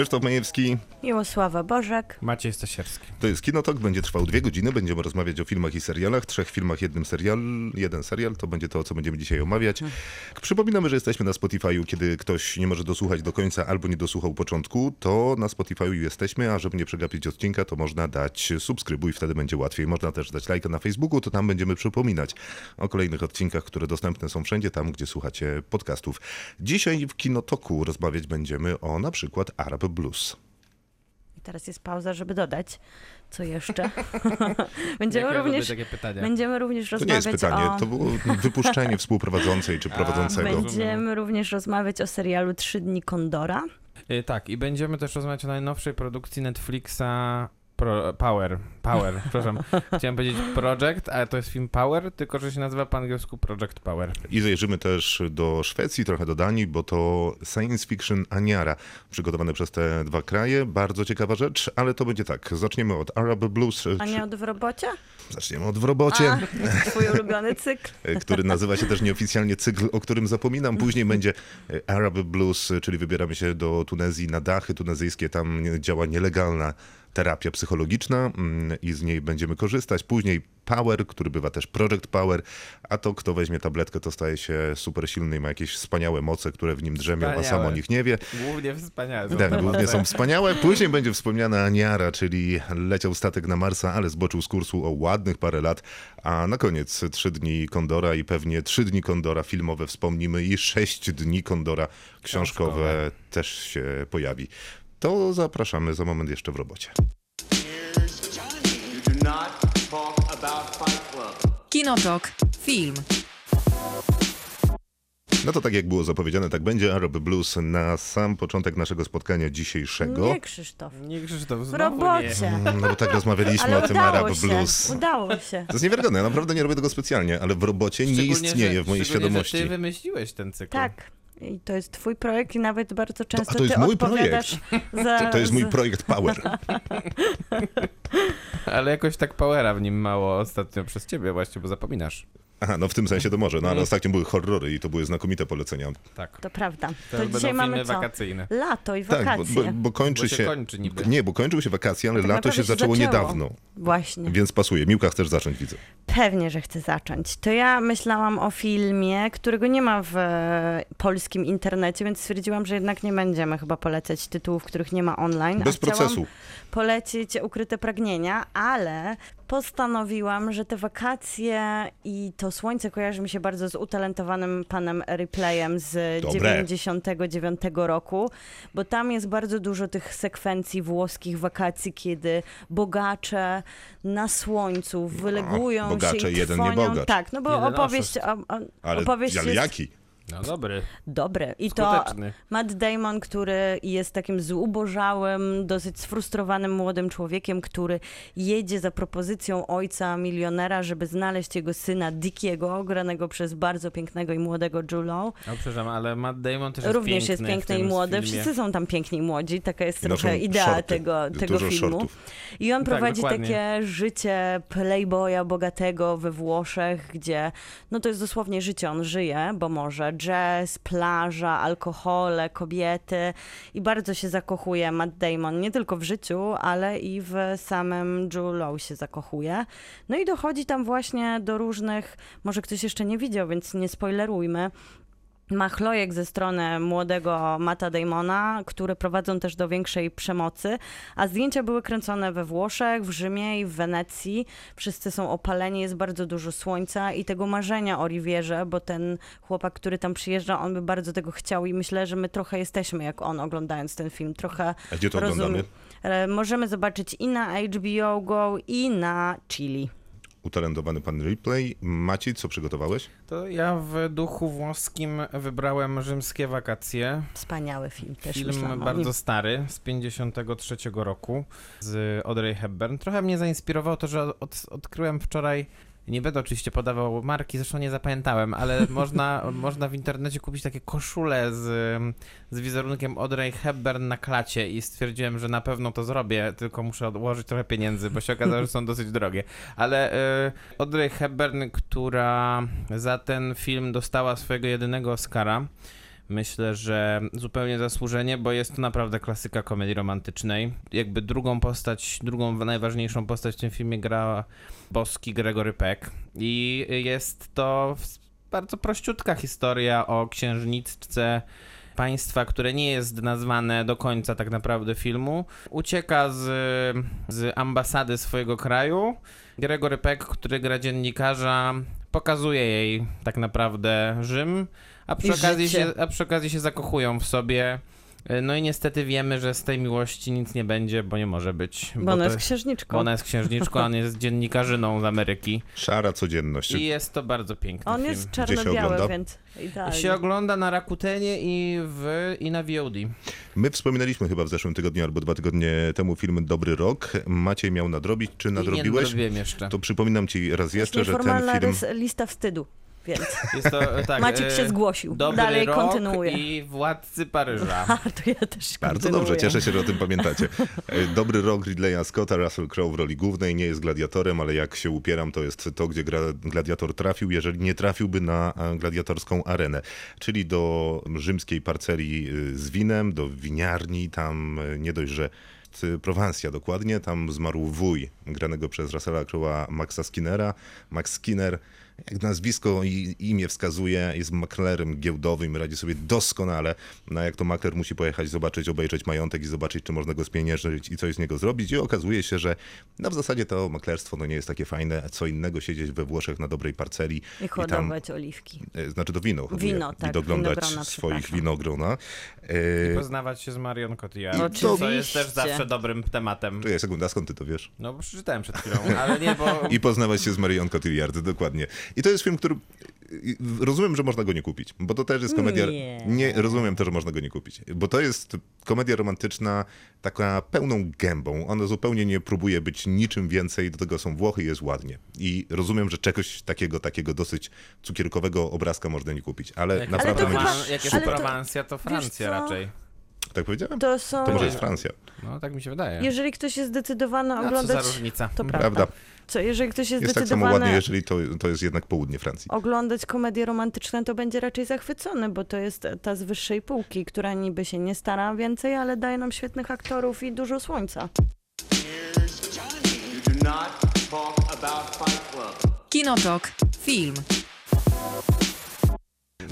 Krzysztof Majewski, Miłosława Bożek. Maciej Stasierski. to jest Kinotok, będzie trwał dwie godziny, będziemy rozmawiać o filmach i serialach, trzech filmach, jednym serial, jeden serial, to będzie to, co będziemy dzisiaj omawiać. Przypominamy, że jesteśmy na Spotify'u, kiedy ktoś nie może dosłuchać do końca albo nie dosłuchał początku, to na Spotify'u jesteśmy, a żeby nie przegapić odcinka, to można dać subskrybuj, wtedy będzie łatwiej. Można też dać lajka na Facebooku, to tam będziemy przypominać o kolejnych odcinkach, które dostępne są wszędzie tam, gdzie słuchacie podcastów. Dzisiaj w Kinotoku rozmawiać będziemy o na przykład Arab Blues. I teraz jest pauza, żeby dodać, co jeszcze. będziemy, Jak ja lubię również, takie pytania. będziemy również To nie rozmawiać jest pytanie, o... to było wypuszczenie współprowadzącej czy prowadzącego. Będziemy również rozmawiać o serialu Trzy dni Kondora. Y, Tak, i będziemy też rozmawiać o najnowszej produkcji Netflixa Pro, Power. Power, przepraszam. Chciałem powiedzieć Project, ale to jest film Power, tylko że się nazywa po angielsku Project Power. I zajrzymy też do Szwecji, trochę do Danii, bo to science fiction Aniara, przygotowane przez te dwa kraje. Bardzo ciekawa rzecz, ale to będzie tak. Zaczniemy od Arab Blues. A nie od w robocie? Zaczniemy od w robocie. A, twój ulubiony cykl. który nazywa się też nieoficjalnie cykl, o którym zapominam. Później będzie e, Arab Blues, czyli wybieramy się do Tunezji na dachy tunezyjskie. Tam działa nielegalna terapia psychologiczna mm, i z niej będziemy korzystać. Później Power, który bywa też Project Power, a to kto weźmie tabletkę, to staje się super silny i ma jakieś wspaniałe moce, które w nim drzemią, a sam o Wspaniałe. nich nie wie. Głównie wspaniałe. Tak, głównie są wspaniałe. Później będzie wspomniana Aniara, czyli leciał statek na Marsa, ale zboczył z kursu o ładnych parę lat. A na koniec trzy dni Kondora i pewnie trzy dni Kondora filmowe wspomnimy i sześć dni Kondora książkowe, Książkowe. też się pojawi. To zapraszamy za moment jeszcze w robocie. Kinotok. Film. No to tak jak było zapowiedziane, tak będzie. Arab Blues na sam początek naszego spotkania dzisiejszego. Nie, Krzysztof. Nie Krzysztof, W znowu robocie. No bo tak rozmawialiśmy Ale o tym udało Arab się. Blues. Udało się. To jest niewiarygodne, ja naprawdę nie robię tego specjalnie, ale w robocie nie Szczególnie, istnieje że- w mojej szczególnie, świadomości. Że ty wymyśliłeś ten cykl. Tak. I to jest twój projekt i nawet bardzo często to jest ty mój odpowiadasz za... To, to jest mój projekt Power. Ale jakoś tak powera w nim mało ostatnio przez ciebie właśnie, bo zapominasz. Aha, no w tym sensie to może, no ale ostatnio były horrory i to były znakomite polecenia. Tak. To prawda. To, To dzisiaj mamy filmy co? wakacyjne. Lato i Tak, bo, wakacje. bo, bo kończy Bo się się... kończy niby. Nie, bo kończyły się wakacje, ale tak lato się naprawdę się zaczęło zaczęło. niedawno, Właśnie. więc pasuje. Miłka, chcesz zacząć, widzę. Pewnie, że chcę zacząć. To ja myślałam o filmie, którego nie ma w e, polskim internecie, więc stwierdziłam, że jednak nie będziemy chyba polecać tytułów, których nie ma online. a Bez chciałam procesu. polecić Ukryte Pragnienia, ale postanowiłam, że te wakacje i to słońce kojarzy mi się bardzo z utalentowanym panem Replayem z Dobre. 99 roku, bo tam jest bardzo dużo tych sekwencji włoskich wakacji, kiedy bogacze na słońcu wylegują bogacze, się i jeden trwonią. niebogacz. Tak, no bo Jeden opowieść, o, o, Ale, opowieść ale jest jaki? No dobry, dobre. I to skuteczny. Matt Damon, który jest takim zubożałym, dosyć sfrustrowanym młodym człowiekiem, który jedzie za propozycją ojca milionera, żeby znaleźć jego syna Dickiego, granego przez bardzo pięknego i młodego Julo. O, przepraszam, ale Matt Damon też jest Również piękny jest piękny i młody. filmie. Wszyscy są tam piękni i młodzi. Taka jest trochę idea shorty. tego, tego dużo filmu. shortów. I on Tak, prowadzi dokładnie. takie życie playboya bogatego we Włoszech, gdzie no to jest dosłownie życie, on żyje, bo może jazz, plaża, alkohole, kobiety i bardzo się zakochuje Matt Damon, nie tylko w życiu, ale i w samym Jude Law się zakochuje. No i dochodzi tam właśnie do różnych, może ktoś jeszcze nie widział, więc nie spoilerujmy, machlojek ze strony młodego Mata Damona, które prowadzą też do większej przemocy, a zdjęcia były kręcone we Włoszech, w Rzymie i w Wenecji. Wszyscy są opaleni, jest bardzo dużo słońca i tego marzenia o Rivierze, bo ten chłopak, który tam przyjeżdża, on by bardzo tego chciał i myślę, że my trochę jesteśmy jak on oglądając ten film. Trochę A gdzie to rozum- oglądamy? e, Możemy zobaczyć i na HBO Go, i na Chili. Utalentowany pan Replay. Maciej, co przygotowałeś? To ja w duchu włoskim wybrałem Rzymskie Wakacje. Wspaniały film też Film bardzo stary, z 53 roku, z Audrey Hepburn. Trochę mnie zainspirowało to, że od, odkryłem wczoraj Nie będę oczywiście podawał marki, zresztą nie zapamiętałem, ale można, można w internecie kupić takie koszule z, z wizerunkiem Audrey Hepburn na klacie i stwierdziłem, że na pewno to zrobię, tylko muszę odłożyć trochę pieniędzy, bo się okazało, że są dosyć drogie. Ale y, Audrey Hepburn, która za ten film dostała swojego jedynego Oscara, Myślę, że zupełnie zasłużenie, bo jest to naprawdę klasyka komedii romantycznej. Jakby drugą postać, drugą najważniejszą postać w tym filmie gra boski Gregory Peck i jest to bardzo prościutka historia o księżniczce państwa, które nie jest nazwane do końca tak naprawdę filmu. Ucieka z, z ambasady swojego kraju. Gregory Peck, który gra dziennikarza, pokazuje jej tak naprawdę Rzym, a przy, okazji życie. się, a przy okazji się zakochują w sobie. No i niestety wiemy, że z tej miłości nic nie będzie, bo nie może być. Bo ona to- jest księżniczką. bo ona jest księżniczką, a on jest dziennikarzyną z Ameryki. Szara codzienność. I jest to bardzo piękny On film. jest czarno-biały, więc idealnie. się ogląda na Rakutenie i, w, i na VOD. My wspominaliśmy chyba w zeszłym tygodniu albo dwa tygodnie temu film Dobry Rok. Maciej miał nadrobić, czy I nie nadrobiłeś? nadrobiłem jeszcze. To przypominam ci raz To jest jeszcze, że ten film... rys- lista wstydu, więc Jest to, e, tak, Maciek e, się zgłosił. Dobry Dalej rok kontynuuję. i Władcy Paryża. A, to ja też Bardzo kontynuuję. dobrze, cieszę się, że o tym pamiętacie. E, Dobry rok Ridleya Scotta, Russell Crowe w roli głównej, nie jest gladiatorem, ale jak się upieram, to jest to, gdzie gra, gladiator trafił, jeżeli nie trafiłby na gladiatorską arenę, czyli do rzymskiej parceli z winem, do winiarni, tam nie dość, że Prowansja dokładnie, tam zmarł wuj granego przez Russella Crowe'a Maxa Skinnera. Max Skinner, jak nazwisko i imię wskazuje, jest maklerem giełdowym, radzi sobie doskonale. No jak to makler musi pojechać, zobaczyć, obejrzeć majątek i zobaczyć, czy można go spieniężyć i coś z niego zrobić. I okazuje się, że no w zasadzie to maklerstwo no nie jest takie fajne. Co innego siedzieć we Włoszech na dobrej parceli I tam hodować oliwki. e, znaczy do wino, hoduje, Wino, i tak, doglądać winogrona, swoich winogrona. E, Poznawać się z Marion Cotillard. Oczywiście. Co jest też zawsze dobrym tematem. Czekaj, sekunda, skąd ty to wiesz? No bo przeczytałem przed chwilą, ale nie, bo... I poznawać się z Marion Cotillard, dokładnie. I to jest film, który rozumiem, że można go nie kupić, bo to też jest komedia... Nie. rozumiem też, że można go nie kupić, bo to jest komedia romantyczna taka pełną gębą. Ona zupełnie nie próbuje być niczym więcej, do tego są Włochy i jest ładnie. I rozumiem, że czegoś takiego, takiego dosyć cukierkowego obrazka można nie kupić, ale Jak naprawdę to chyba- Prowan- jak jest ale to- Prowansja, to Francja raczej. Tak powiedziałem? To są... To może jest Francja. No, tak mi się wydaje. Jeżeli ktoś jest zdecydowany A co oglądać... za różnica? To prawda. Prawda. Co, jeżeli ktoś jest, Jest tak samo zdecydowany ładnie, jeżeli to, to jest jednak południe Francji. oglądać komedie romantyczne, to będzie raczej zachwycony, bo to jest ta z wyższej półki, która niby się nie stara więcej, ale daje nam świetnych aktorów i dużo słońca. Kinotok. Film.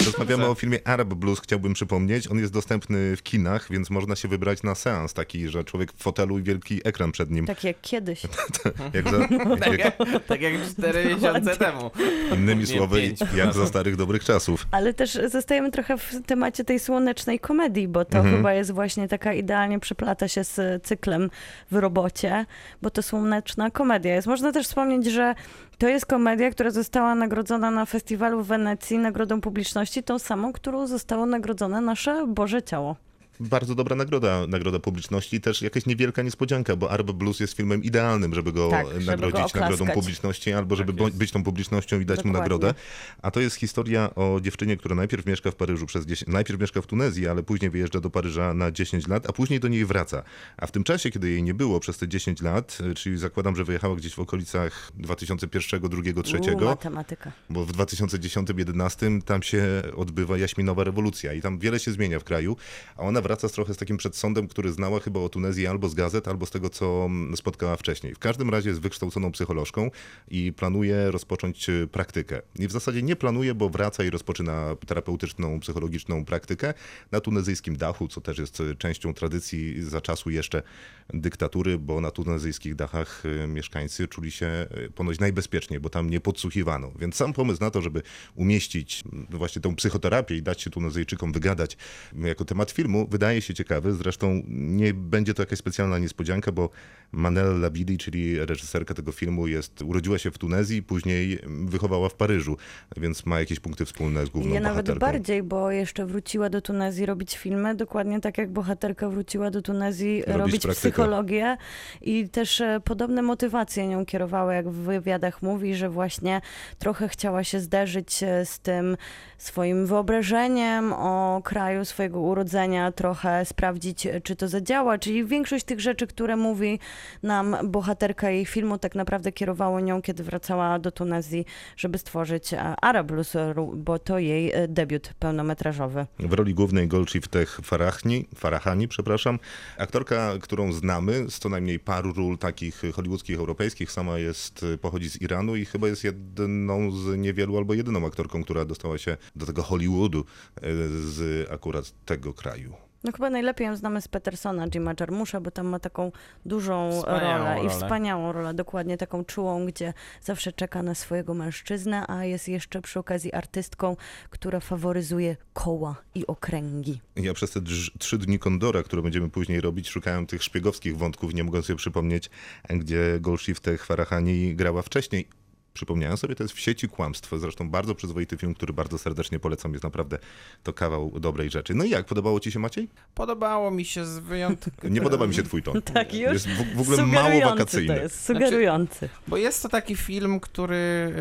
Rozmawiamy o filmie Arab Blues, chciałbym przypomnieć. On jest dostępny w kinach, więc można się wybrać na seans taki, że człowiek w fotelu i wielki ekran przed nim. Tak jak kiedyś. Jak za, Tak jak, jak, tak jak 4 miesiące temu. innymi Nie, słowy, pięć, jak za starych dobrych czasów. Ale też zostajemy trochę w temacie tej słonecznej komedii, bo to Mhm. chyba jest właśnie taka idealnie przeplata się z cyklem w robocie, bo to słoneczna komedia jest. Można też wspomnieć, że to jest komedia, która została nagrodzona na festiwalu w Wenecji nagrodą publiczności, tą samą, którą zostało nagrodzone nasze Boże Ciało. Bardzo dobra nagroda, nagroda publiczności, też jakaś niewielka niespodzianka, bo Arab Blues jest filmem idealnym, żeby go Tak, żeby go nagrodzić nagrodą publiczności, albo żeby Tak jest. być tą publicznością i dać mu Dokładnie. nagrodę. A to jest historia o dziewczynie, która najpierw mieszka w Paryżu przez 10, najpierw mieszka w Tunezji, ale później wyjeżdża do Paryża na 10 lat, a później do niej wraca. A w tym czasie, kiedy jej nie było przez te 10 lat, y, czyli zakładam, że wyjechała gdzieś w okolicach 2001, 2002, 2003, U, matematyka. bo w 2010-2011 tam się odbywa jaśminowa rewolucja i tam wiele się zmienia w kraju, a ona wraca z trochę z takim przedsądem, który znała chyba o Tunezji albo z gazet, albo z tego, co mm, spotkała wcześniej. W każdym razie jest wykształconą psycholożką i planuje rozpocząć y, praktykę. I w zasadzie nie planuje, bo wraca i rozpoczyna terapeutyczną, psychologiczną praktykę na tunezyjskim dachu, co też jest y, częścią tradycji za czasu jeszcze dyktatury, bo na tunezyjskich dachach y, mieszkańcy czuli się ponoć najbezpieczniej, bo tam nie podsłuchiwano. Więc sam pomysł na to, żeby umieścić mm, właśnie tą psychoterapię i dać się Tunezyjczykom wygadać jako temat filmu, wydaje się ciekawy. Zresztą nie będzie to jakaś specjalna niespodzianka, bo Manel Labidi, czyli reżyserka tego filmu, jest, urodziła się w Tunezji, później wychowała w Paryżu, więc ma jakieś punkty wspólne z główną Ja nawet bohaterką. bardziej, bo jeszcze wróciła do Tunezji robić filmy, dokładnie tak jak bohaterka wróciła do Tunezji Robić robić, psychologię i też e, podobne motywacje nią kierowały, jak w wywiadach mówi, że właśnie trochę chciała się zderzyć e, z tym swoim wyobrażeniem o kraju swojego urodzenia, trochę sprawdzić, e, czy to zadziała, czyli większość tych rzeczy, które mówi nam bohaterka jej filmu, tak naprawdę kierowało nią, kiedy wracała do Tunezji, żeby stworzyć e, Arablus, e, bo to jej e, debiut pełnometrażowy. W roli głównej Golshifteh Farahani, Farahani, przepraszam, aktorka, którą znamy z co najmniej paru ról takich hollywoodzkich, europejskich, sama jest, pochodzi z Iranu i chyba jest jedną z niewielu albo jedyną aktorką, która dostała się do tego Hollywoodu e, z akurat tego kraju. No chyba najlepiej ją znamy z Petersona, Jima Jarmusza, bo tam ma taką dużą Wspaniałą rolę i wspaniałą rolę, dokładnie taką czułą, gdzie zawsze czeka na swojego mężczyznę, a jest jeszcze przy okazji artystką, która faworyzuje koła i okręgi. Ja przez te drz- trzy dni Kondora, które będziemy później robić, szukałem tych szpiegowskich wątków, nie mogąc sobie przypomnieć, gdzie Golshifteh Farahani grała wcześniej. Przypomniałem sobie, to jest w sieci kłamstwo. Zresztą bardzo przyzwoity film, który bardzo serdecznie polecam. Jest naprawdę to kawał dobrej rzeczy. No i jak? Podobało ci się Maciej? Podobało mi się z wyjątkiem. Nie podoba mi się twój ton. Tak, już Jest w, w ogóle mało wakacyjny. to jest, sugerujący. Bo jest to taki film, który,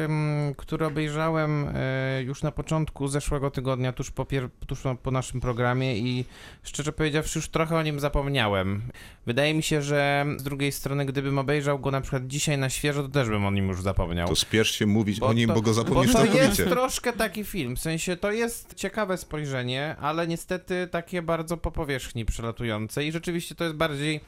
który obejrzałem e, już na początku zeszłego tygodnia, tuż po, pier- tuż po naszym programie i szczerze powiedziawszy już trochę o nim zapomniałem. Wydaje mi się, że z drugiej strony, gdybym obejrzał go na przykład dzisiaj na świeżo, to też bym o nim już zapomniał. To spiesz się mówić o nim, bo go zapomnisz bo to jest całkowicie. troszkę taki film, w sensie to jest ciekawe spojrzenie, ale niestety takie bardzo po powierzchni przelatujące i rzeczywiście to jest bardziej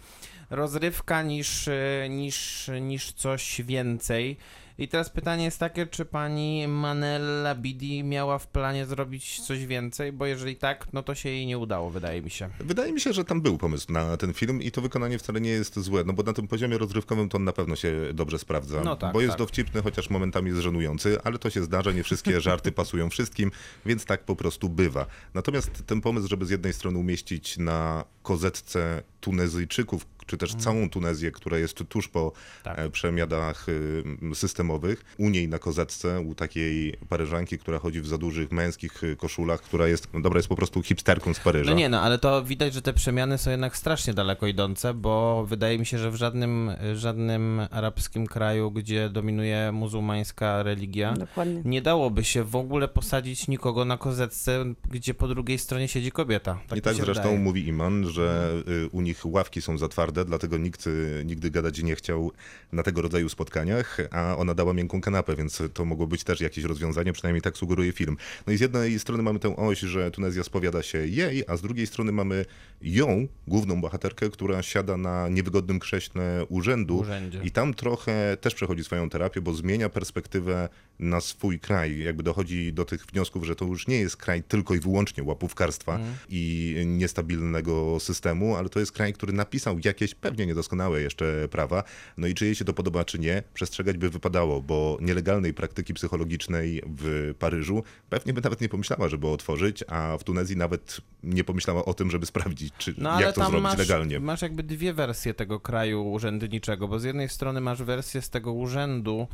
rozrywka niż, e, niż, niż coś więcej. I teraz pytanie jest takie, czy pani Manella Bidi miała w planie zrobić coś więcej, bo jeżeli tak, no to się jej nie udało, wydaje mi się. Wydaje mi się, że tam był pomysł na ten film i to wykonanie wcale nie jest złe, no bo na tym poziomie rozrywkowym to on na pewno się dobrze sprawdza, No tak, bo jest tak. dowcipny, chociaż momentami jest żenujący, ale to się zdarza, nie wszystkie żarty pasują wszystkim, więc tak po prostu bywa. Natomiast ten pomysł, żeby z jednej strony umieścić na kozetce Tunezyjczyków, czy też całą Tunezję, która jest tuż po Mhm. Tak. e, przemianach y, systemowych, u niej na kozetce, u takiej Paryżanki, która chodzi w za dużych męskich y, koszulach, która jest, no dobra, jest po prostu hipsterką z Paryża. No nie, no ale to widać, że te przemiany są jednak strasznie daleko idące, bo wydaje mi się, że w żadnym, żadnym arabskim kraju, gdzie dominuje muzułmańska religia, Dokładnie. nie dałoby się w ogóle posadzić nikogo na kozetce, gdzie po drugiej stronie siedzi kobieta. Tak I tak zresztą wydaje. mówi Iman, że y, u nich ławki są za twarde, dlatego nikt y, nigdy gadać nie chciał na tego rodzaju spotkaniach, a ona dała miękką kanapę, więc to mogło być też jakieś rozwiązanie, przynajmniej tak sugeruje film. No i z jednej strony mamy tę oś, że Tunezja spowiada się jej, a z drugiej strony mamy ją, główną bohaterkę, która siada na niewygodnym krześle urzędu Urzędzie. i tam trochę też przechodzi swoją terapię, bo zmienia perspektywę na swój kraj. Jakby dochodzi do tych wniosków, że to już nie jest kraj tylko i wyłącznie łapówkarstwa Mhm. i niestabilnego systemu, ale to jest kraj, który napisał jakieś pewnie niedoskonałe jeszcze prawa. No i czy jej się to podoba, czy nie, przestrzegać by wypadało, bo nielegalnej praktyki psychologicznej w Paryżu pewnie by nawet nie pomyślała, żeby otworzyć, a w Tunezji nawet nie pomyślała o tym, żeby sprawdzić, czy, No jak to zrobić masz, legalnie. masz jakby dwie wersje tego kraju urzędniczego, bo z jednej strony masz wersję z tego urzędu,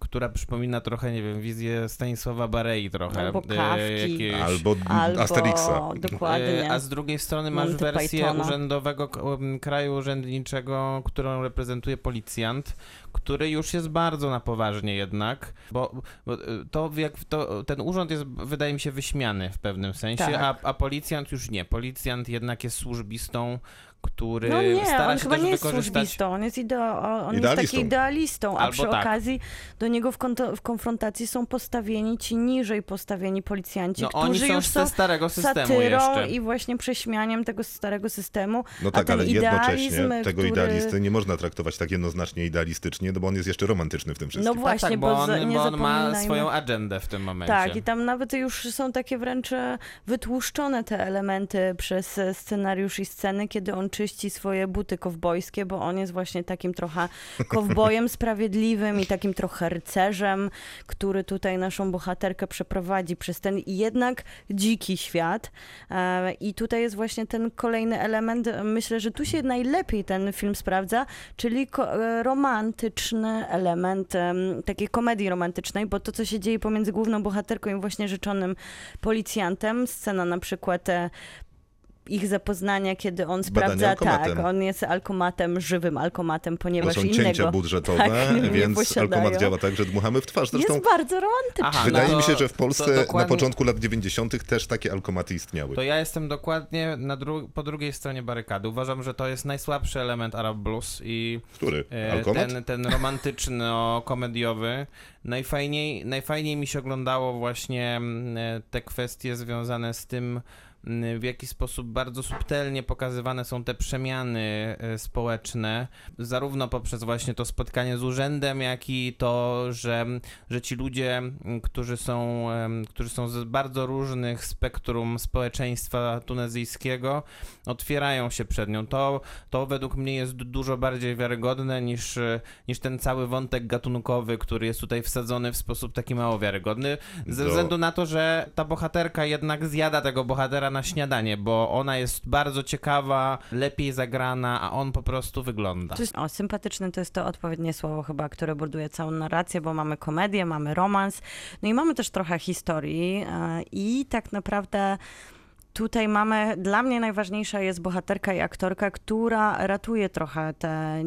która przypomina trochę, nie wiem, wizję Stanisława Barei trochę. Albo e, Kawki. jakieś- Albo, Albo Asterixa. dokładnie. E, A z drugiej strony masz Monty wersję Pythona. urzędowego k- m, kraju urzędniczego, którą reprezentuje policjant, który już jest bardzo na poważnie jednak, bo, bo e, to jak to, ten urząd jest, wydaje mi się, wyśmiany w pewnym sensie, Tak. a, a policjant już nie. Policjant jednak jest służbistą, który No nie, stara on się chyba też nie jest wykorzystać... służbistą, on jest, ideo, on jest Idealistą. taki idealistą, a Albo przy tak. okazji do niego w, konto, w konfrontacji są postawieni ci niżej postawieni policjanci, No oni którzy są już ze są starego systemu satyrą jeszcze. i właśnie prześmianiem tego starego systemu. No a tak, ten ale jednocześnie tego który... idealisty nie można traktować tak jednoznacznie idealistycznie, no bo on jest jeszcze romantyczny w tym wszystkim. No właśnie, tak, tak, bo, bo, on, nie bo on ma swoją agendę w tym momencie. Tak, i tam nawet już są takie wręcz e, wytłuszczone te elementy przez scenariusz i sceny, kiedy on on czyści swoje buty kowbojskie, bo on jest właśnie takim trochę kowbojem sprawiedliwym i takim trochę rycerzem, który tutaj naszą bohaterkę przeprowadzi przez ten jednak dziki świat. E, I tutaj jest właśnie ten kolejny element, myślę, że tu się najlepiej ten film sprawdza, czyli e, romantyczny element em, takiej komedii romantycznej, bo to, co się dzieje pomiędzy główną bohaterką i właśnie rzeczonym policjantem, scena na przykład e, ich zapoznania, kiedy on sprawdza, alkomatem. tak, on jest alkomatem, żywym alkomatem, To ponieważ są innego cięcia budżetowe, tak, więc alkomat działa tak, że dmuchamy w twarz. Zresztą jest bardzo romantyczny. Aha, wydaje no mi się, to- że w to Polsce dokładnie- na początku lat 90. też takie alkomaty istniały. To ja jestem dokładnie na dru- po drugiej stronie barykady. Uważam, że to jest najsłabszy element Arab Blues i Który? e, Alkomat? ten, ten romantyczno-komediowy. Najfajniej, najfajniej mi się oglądało właśnie mm, e, te kwestie związane z tym, w jaki sposób bardzo subtelnie pokazywane są te przemiany e, społeczne, zarówno poprzez właśnie to spotkanie z urzędem, jak i to, że, że ci ludzie, którzy są, którzy są z bardzo różnych spektrum społeczeństwa tunezyjskiego, otwierają się przed nią. To, to według mnie jest du- dużo bardziej wiarygodne niż, e, niż ten cały wątek gatunkowy, który jest tutaj wsadzony w sposób taki mało wiarygodny, ze Do- względu na to, że ta bohaterka jednak zjada tego bohatera na śniadanie, bo ona jest bardzo ciekawa, lepiej zagrana, a on po prostu wygląda. O, sympatyczne to jest to odpowiednie słowo chyba, które buduje całą narrację, bo mamy komedię, mamy romans, no i mamy też trochę historii e, i tak naprawdę tutaj mamy, dla mnie najważniejsza jest bohaterka i aktorka, która ratuje trochę te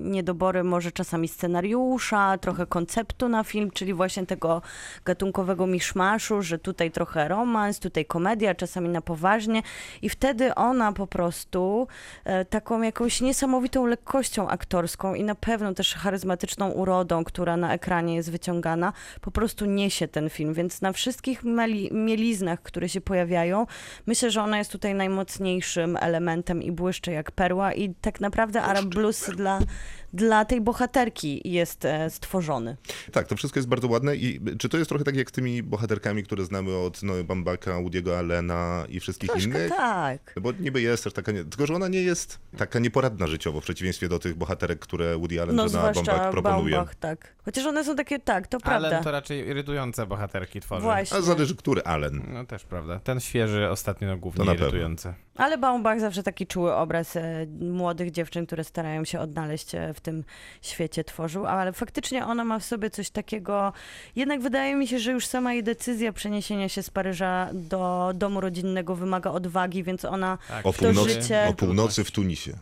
niedobory może czasami scenariusza, trochę konceptu na film, czyli właśnie tego gatunkowego miszmaszu, że tutaj trochę romans, tutaj komedia, czasami na poważnie. I wtedy ona po prostu e, taką jakąś niesamowitą lekkością aktorską i na pewno też charyzmatyczną urodą, która na ekranie jest wyciągana, po prostu niesie ten film, więc na wszystkich mieliznach, które się pojawiają, myślę, że ona jest tutaj najmocniejszym elementem i błyszczy jak perła i tak naprawdę Arab Blues dla, dla tej bohaterki jest e, stworzony. Tak, to wszystko jest bardzo ładne i czy to jest trochę tak jak z tymi bohaterkami, które znamy od Noe Bambaka, Woody'ego Allena i wszystkich Troszkę innych? tak. No Bo niby jest też taka, nie... tylko że ona nie jest taka nieporadna życiowo, w przeciwieństwie do tych bohaterek, które Woody Allen No zwłaszcza Baumbach proponuje. Baumbach, tak. Chociaż one są takie, tak, to prawda. Ale to raczej irytujące bohaterki tworzy. Właśnie. A zależy, który Allen. No też prawda. Ten świeży ostatnio głównie To na pewno. Ale Baumbach zawsze taki czuły obraz e, młodych dziewczyn, które starają się odnaleźć e, w tym świecie tworzył, ale faktycznie ona ma w sobie coś takiego, jednak wydaje mi się, że już sama jej decyzja przeniesienia się z Paryża do domu rodzinnego wymaga odwagi, więc ona, Tak, O To północy, życie- o północy w Tunisie.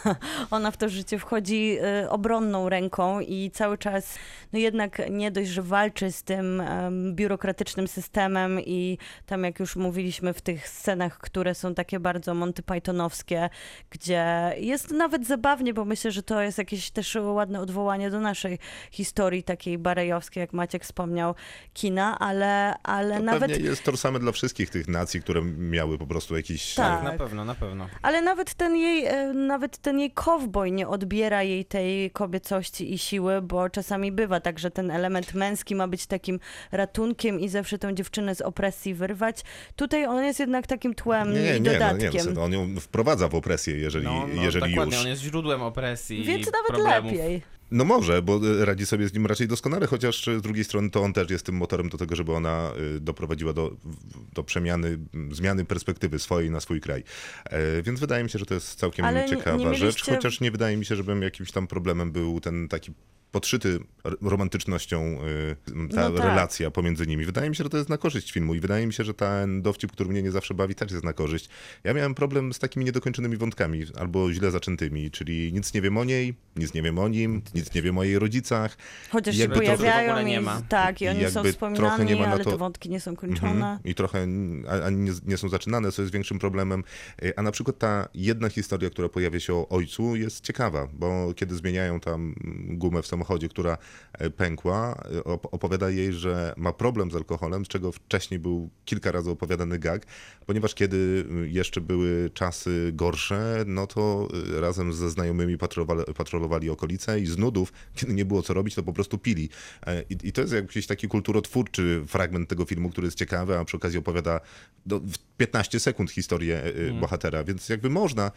ona w to życie wchodzi e, obronną ręką i cały czas, no jednak nie dość, że walczy z tym biurokratycznym systemem i tam jak już mówiliśmy w tych scenach, które są takie bardzo Monty Pythonowskie, gdzie jest nawet zabawnie, bo myślę, że to jest jakieś też ładne odwołanie do naszej historii takiej barejowskiej, jak Maciek wspomniał, kina, ale, ale To nawet... pewnie jest tożsame dla wszystkich tych nacji, które miały po prostu jakiś... Tak. Na pewno, na pewno. Ale nawet ten jej, e, nawet ten jej cowboy nie odbiera jej tej kobiecości i siły, bo czasami bywa tak, że ten element męski ma być takim ratunkiem i zawsze tę dziewczynę z opresji wyrwać. Tutaj on jest jednak takim tłem Nie, nie, i nie, no, nie no, on ją wprowadza w opresję, jeżeli, No, no jeżeli dokładnie, już. on jest źródłem opresji Więc i nawet problemów. lepiej. No może, bo y, radzi sobie z nim raczej doskonale, chociaż y, z drugiej strony to on też jest tym motorem do tego, żeby ona y, doprowadziła do, do przemiany, zmiany perspektywy swojej na swój kraj. E, Więc wydaje mi się, że to jest całkiem Ale nie- ciekawa nie rzecz, mieliście- chociaż nie wydaje mi się, żebym jakimś tam problemem był ten taki podszyty romantycznością y, ta No tak. relacja pomiędzy nimi. Wydaje mi się, że to jest na korzyść filmu i wydaje mi się, że ten dowcip, który mnie nie zawsze bawi, też jest na korzyść. Ja miałem problem z takimi niedokończonymi wątkami albo źle zaczętymi, czyli nic nie wiem o niej, nic nie wiem o nim, nic nie wiem o jej rodzicach. Chociaż się Jakby to- pojawiają w ogóle nie i, ma. tak, i I oni są trochę wspominani, nie ma na ale to- te wątki nie są kończone. Mhm. I trochę ani nie, nie są zaczynane, co jest większym problemem. Y, A na przykład ta jedna historia, która pojawia się o ojcu, jest ciekawa, bo kiedy zmieniają tam gumę w samochodzie, która e, pękła, e, op- opowiada jej, że ma problem z alkoholem, z czego wcześniej był kilka razy opowiadany gag, ponieważ kiedy y, jeszcze były czasy gorsze, no to y, razem ze znajomymi patrolowali, patrolowali okolice i z nudów, kiedy nie było co robić, to po prostu pili. E, I, i to jest jakiś taki kulturotwórczy fragment tego filmu, który jest ciekawy, a przy okazji opowiada do, w 15 sekund historię y, bohatera, więc jakby można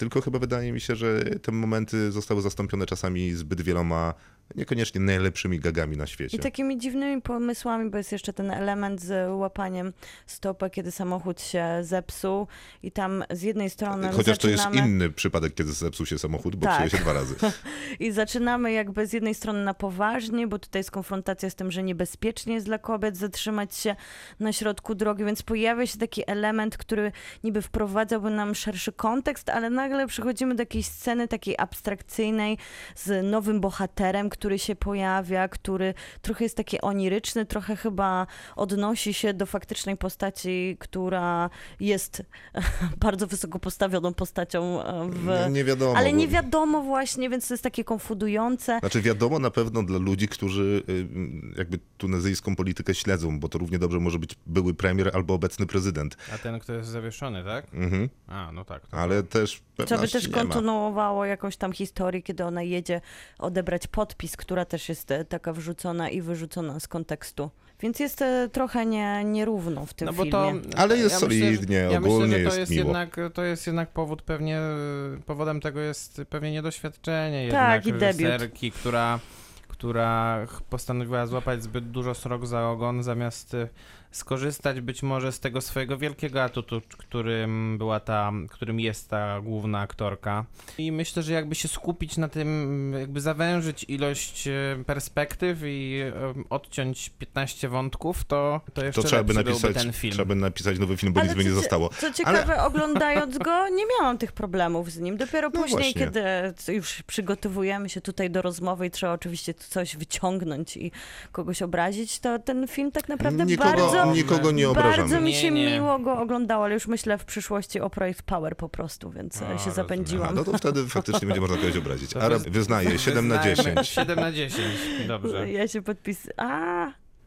Tylko chyba wydaje mi się, że te momenty zostały zastąpione czasami zbyt wieloma, niekoniecznie najlepszymi gagami na świecie. I takimi dziwnymi pomysłami, bo jest jeszcze ten element z łapaniem stopy, kiedy samochód się zepsuł i tam z jednej strony Chociaż to jest zaczynamy... inny przypadek, kiedy zepsuł się samochód, bo Tak. się dwa razy. I zaczynamy jakby z jednej strony na poważnie, bo tutaj jest konfrontacja z tym, że niebezpiecznie jest dla kobiet zatrzymać się na środku drogi, więc pojawia się taki element, który niby wprowadzałby nam szerszy kontekst, ale nagle przechodzimy do jakiejś sceny takiej abstrakcyjnej z nowym bohaterem, który się pojawia, który trochę jest taki oniryczny, trochę chyba odnosi się do faktycznej postaci, która jest bardzo wysoko postawioną postacią e, w... Nie, nie wiadomo. Ale nie wiadomo właśnie, więc to jest takie konfudujące. Znaczy wiadomo na pewno dla ludzi, którzy y, jakby tunezyjską politykę śledzą, bo to równie dobrze może być były premier albo obecny prezydent. A ten, kto jest zawieszony, tak? Mhm. A, no tak. Ale też Co by też kontynuowało jakąś tam historię, kiedy ona jedzie odebrać podpis, która też jest e, taka wrzucona i wyrzucona z kontekstu. Więc jest e, trochę nie, nierówno w tym No bo filmie. to, Ale jest myślę, że- solidnie, ja ogólnie myślę, że to jest jest miło. jednak, to jest jednak powód pewnie, powodem tego jest pewnie niedoświadczenie Tak, jednak i debiut. reżyserki, która, która ch- postanowiła złapać zbyt dużo srok za ogon, zamiast skorzystać być może z tego swojego wielkiego atutu, którym była ta, którym jest ta główna aktorka. I myślę, że jakby się skupić na tym, jakby zawężyć ilość y, perspektyw i y, odciąć 15 wątków, to, to jeszcze To trzeba by, napisać, ten film. trzeba by napisać nowy film, bo Ale nic by nie zostało. Co ciekawe, oglądając go, nie miałam tych problemów z nim. Dopiero No później, właśnie. kiedy już przygotowujemy się tutaj do rozmowy i trzeba oczywiście tu coś wyciągnąć i kogoś obrazić, to ten film tak naprawdę Nikogo, bardzo, nikogo nie obrażamy. bardzo mi się Nie, nie. miło go oglądało, ale już myślę w przyszłości o projekt Power po prostu, więc A, e, się rozumiem. zapędziłam. Aha, no to wtedy faktycznie będzie można kogoś obrazić. To Ara wyz- wyznaje 7 na 10. 7 na 10, dobrze. Ja się podpisuję. A,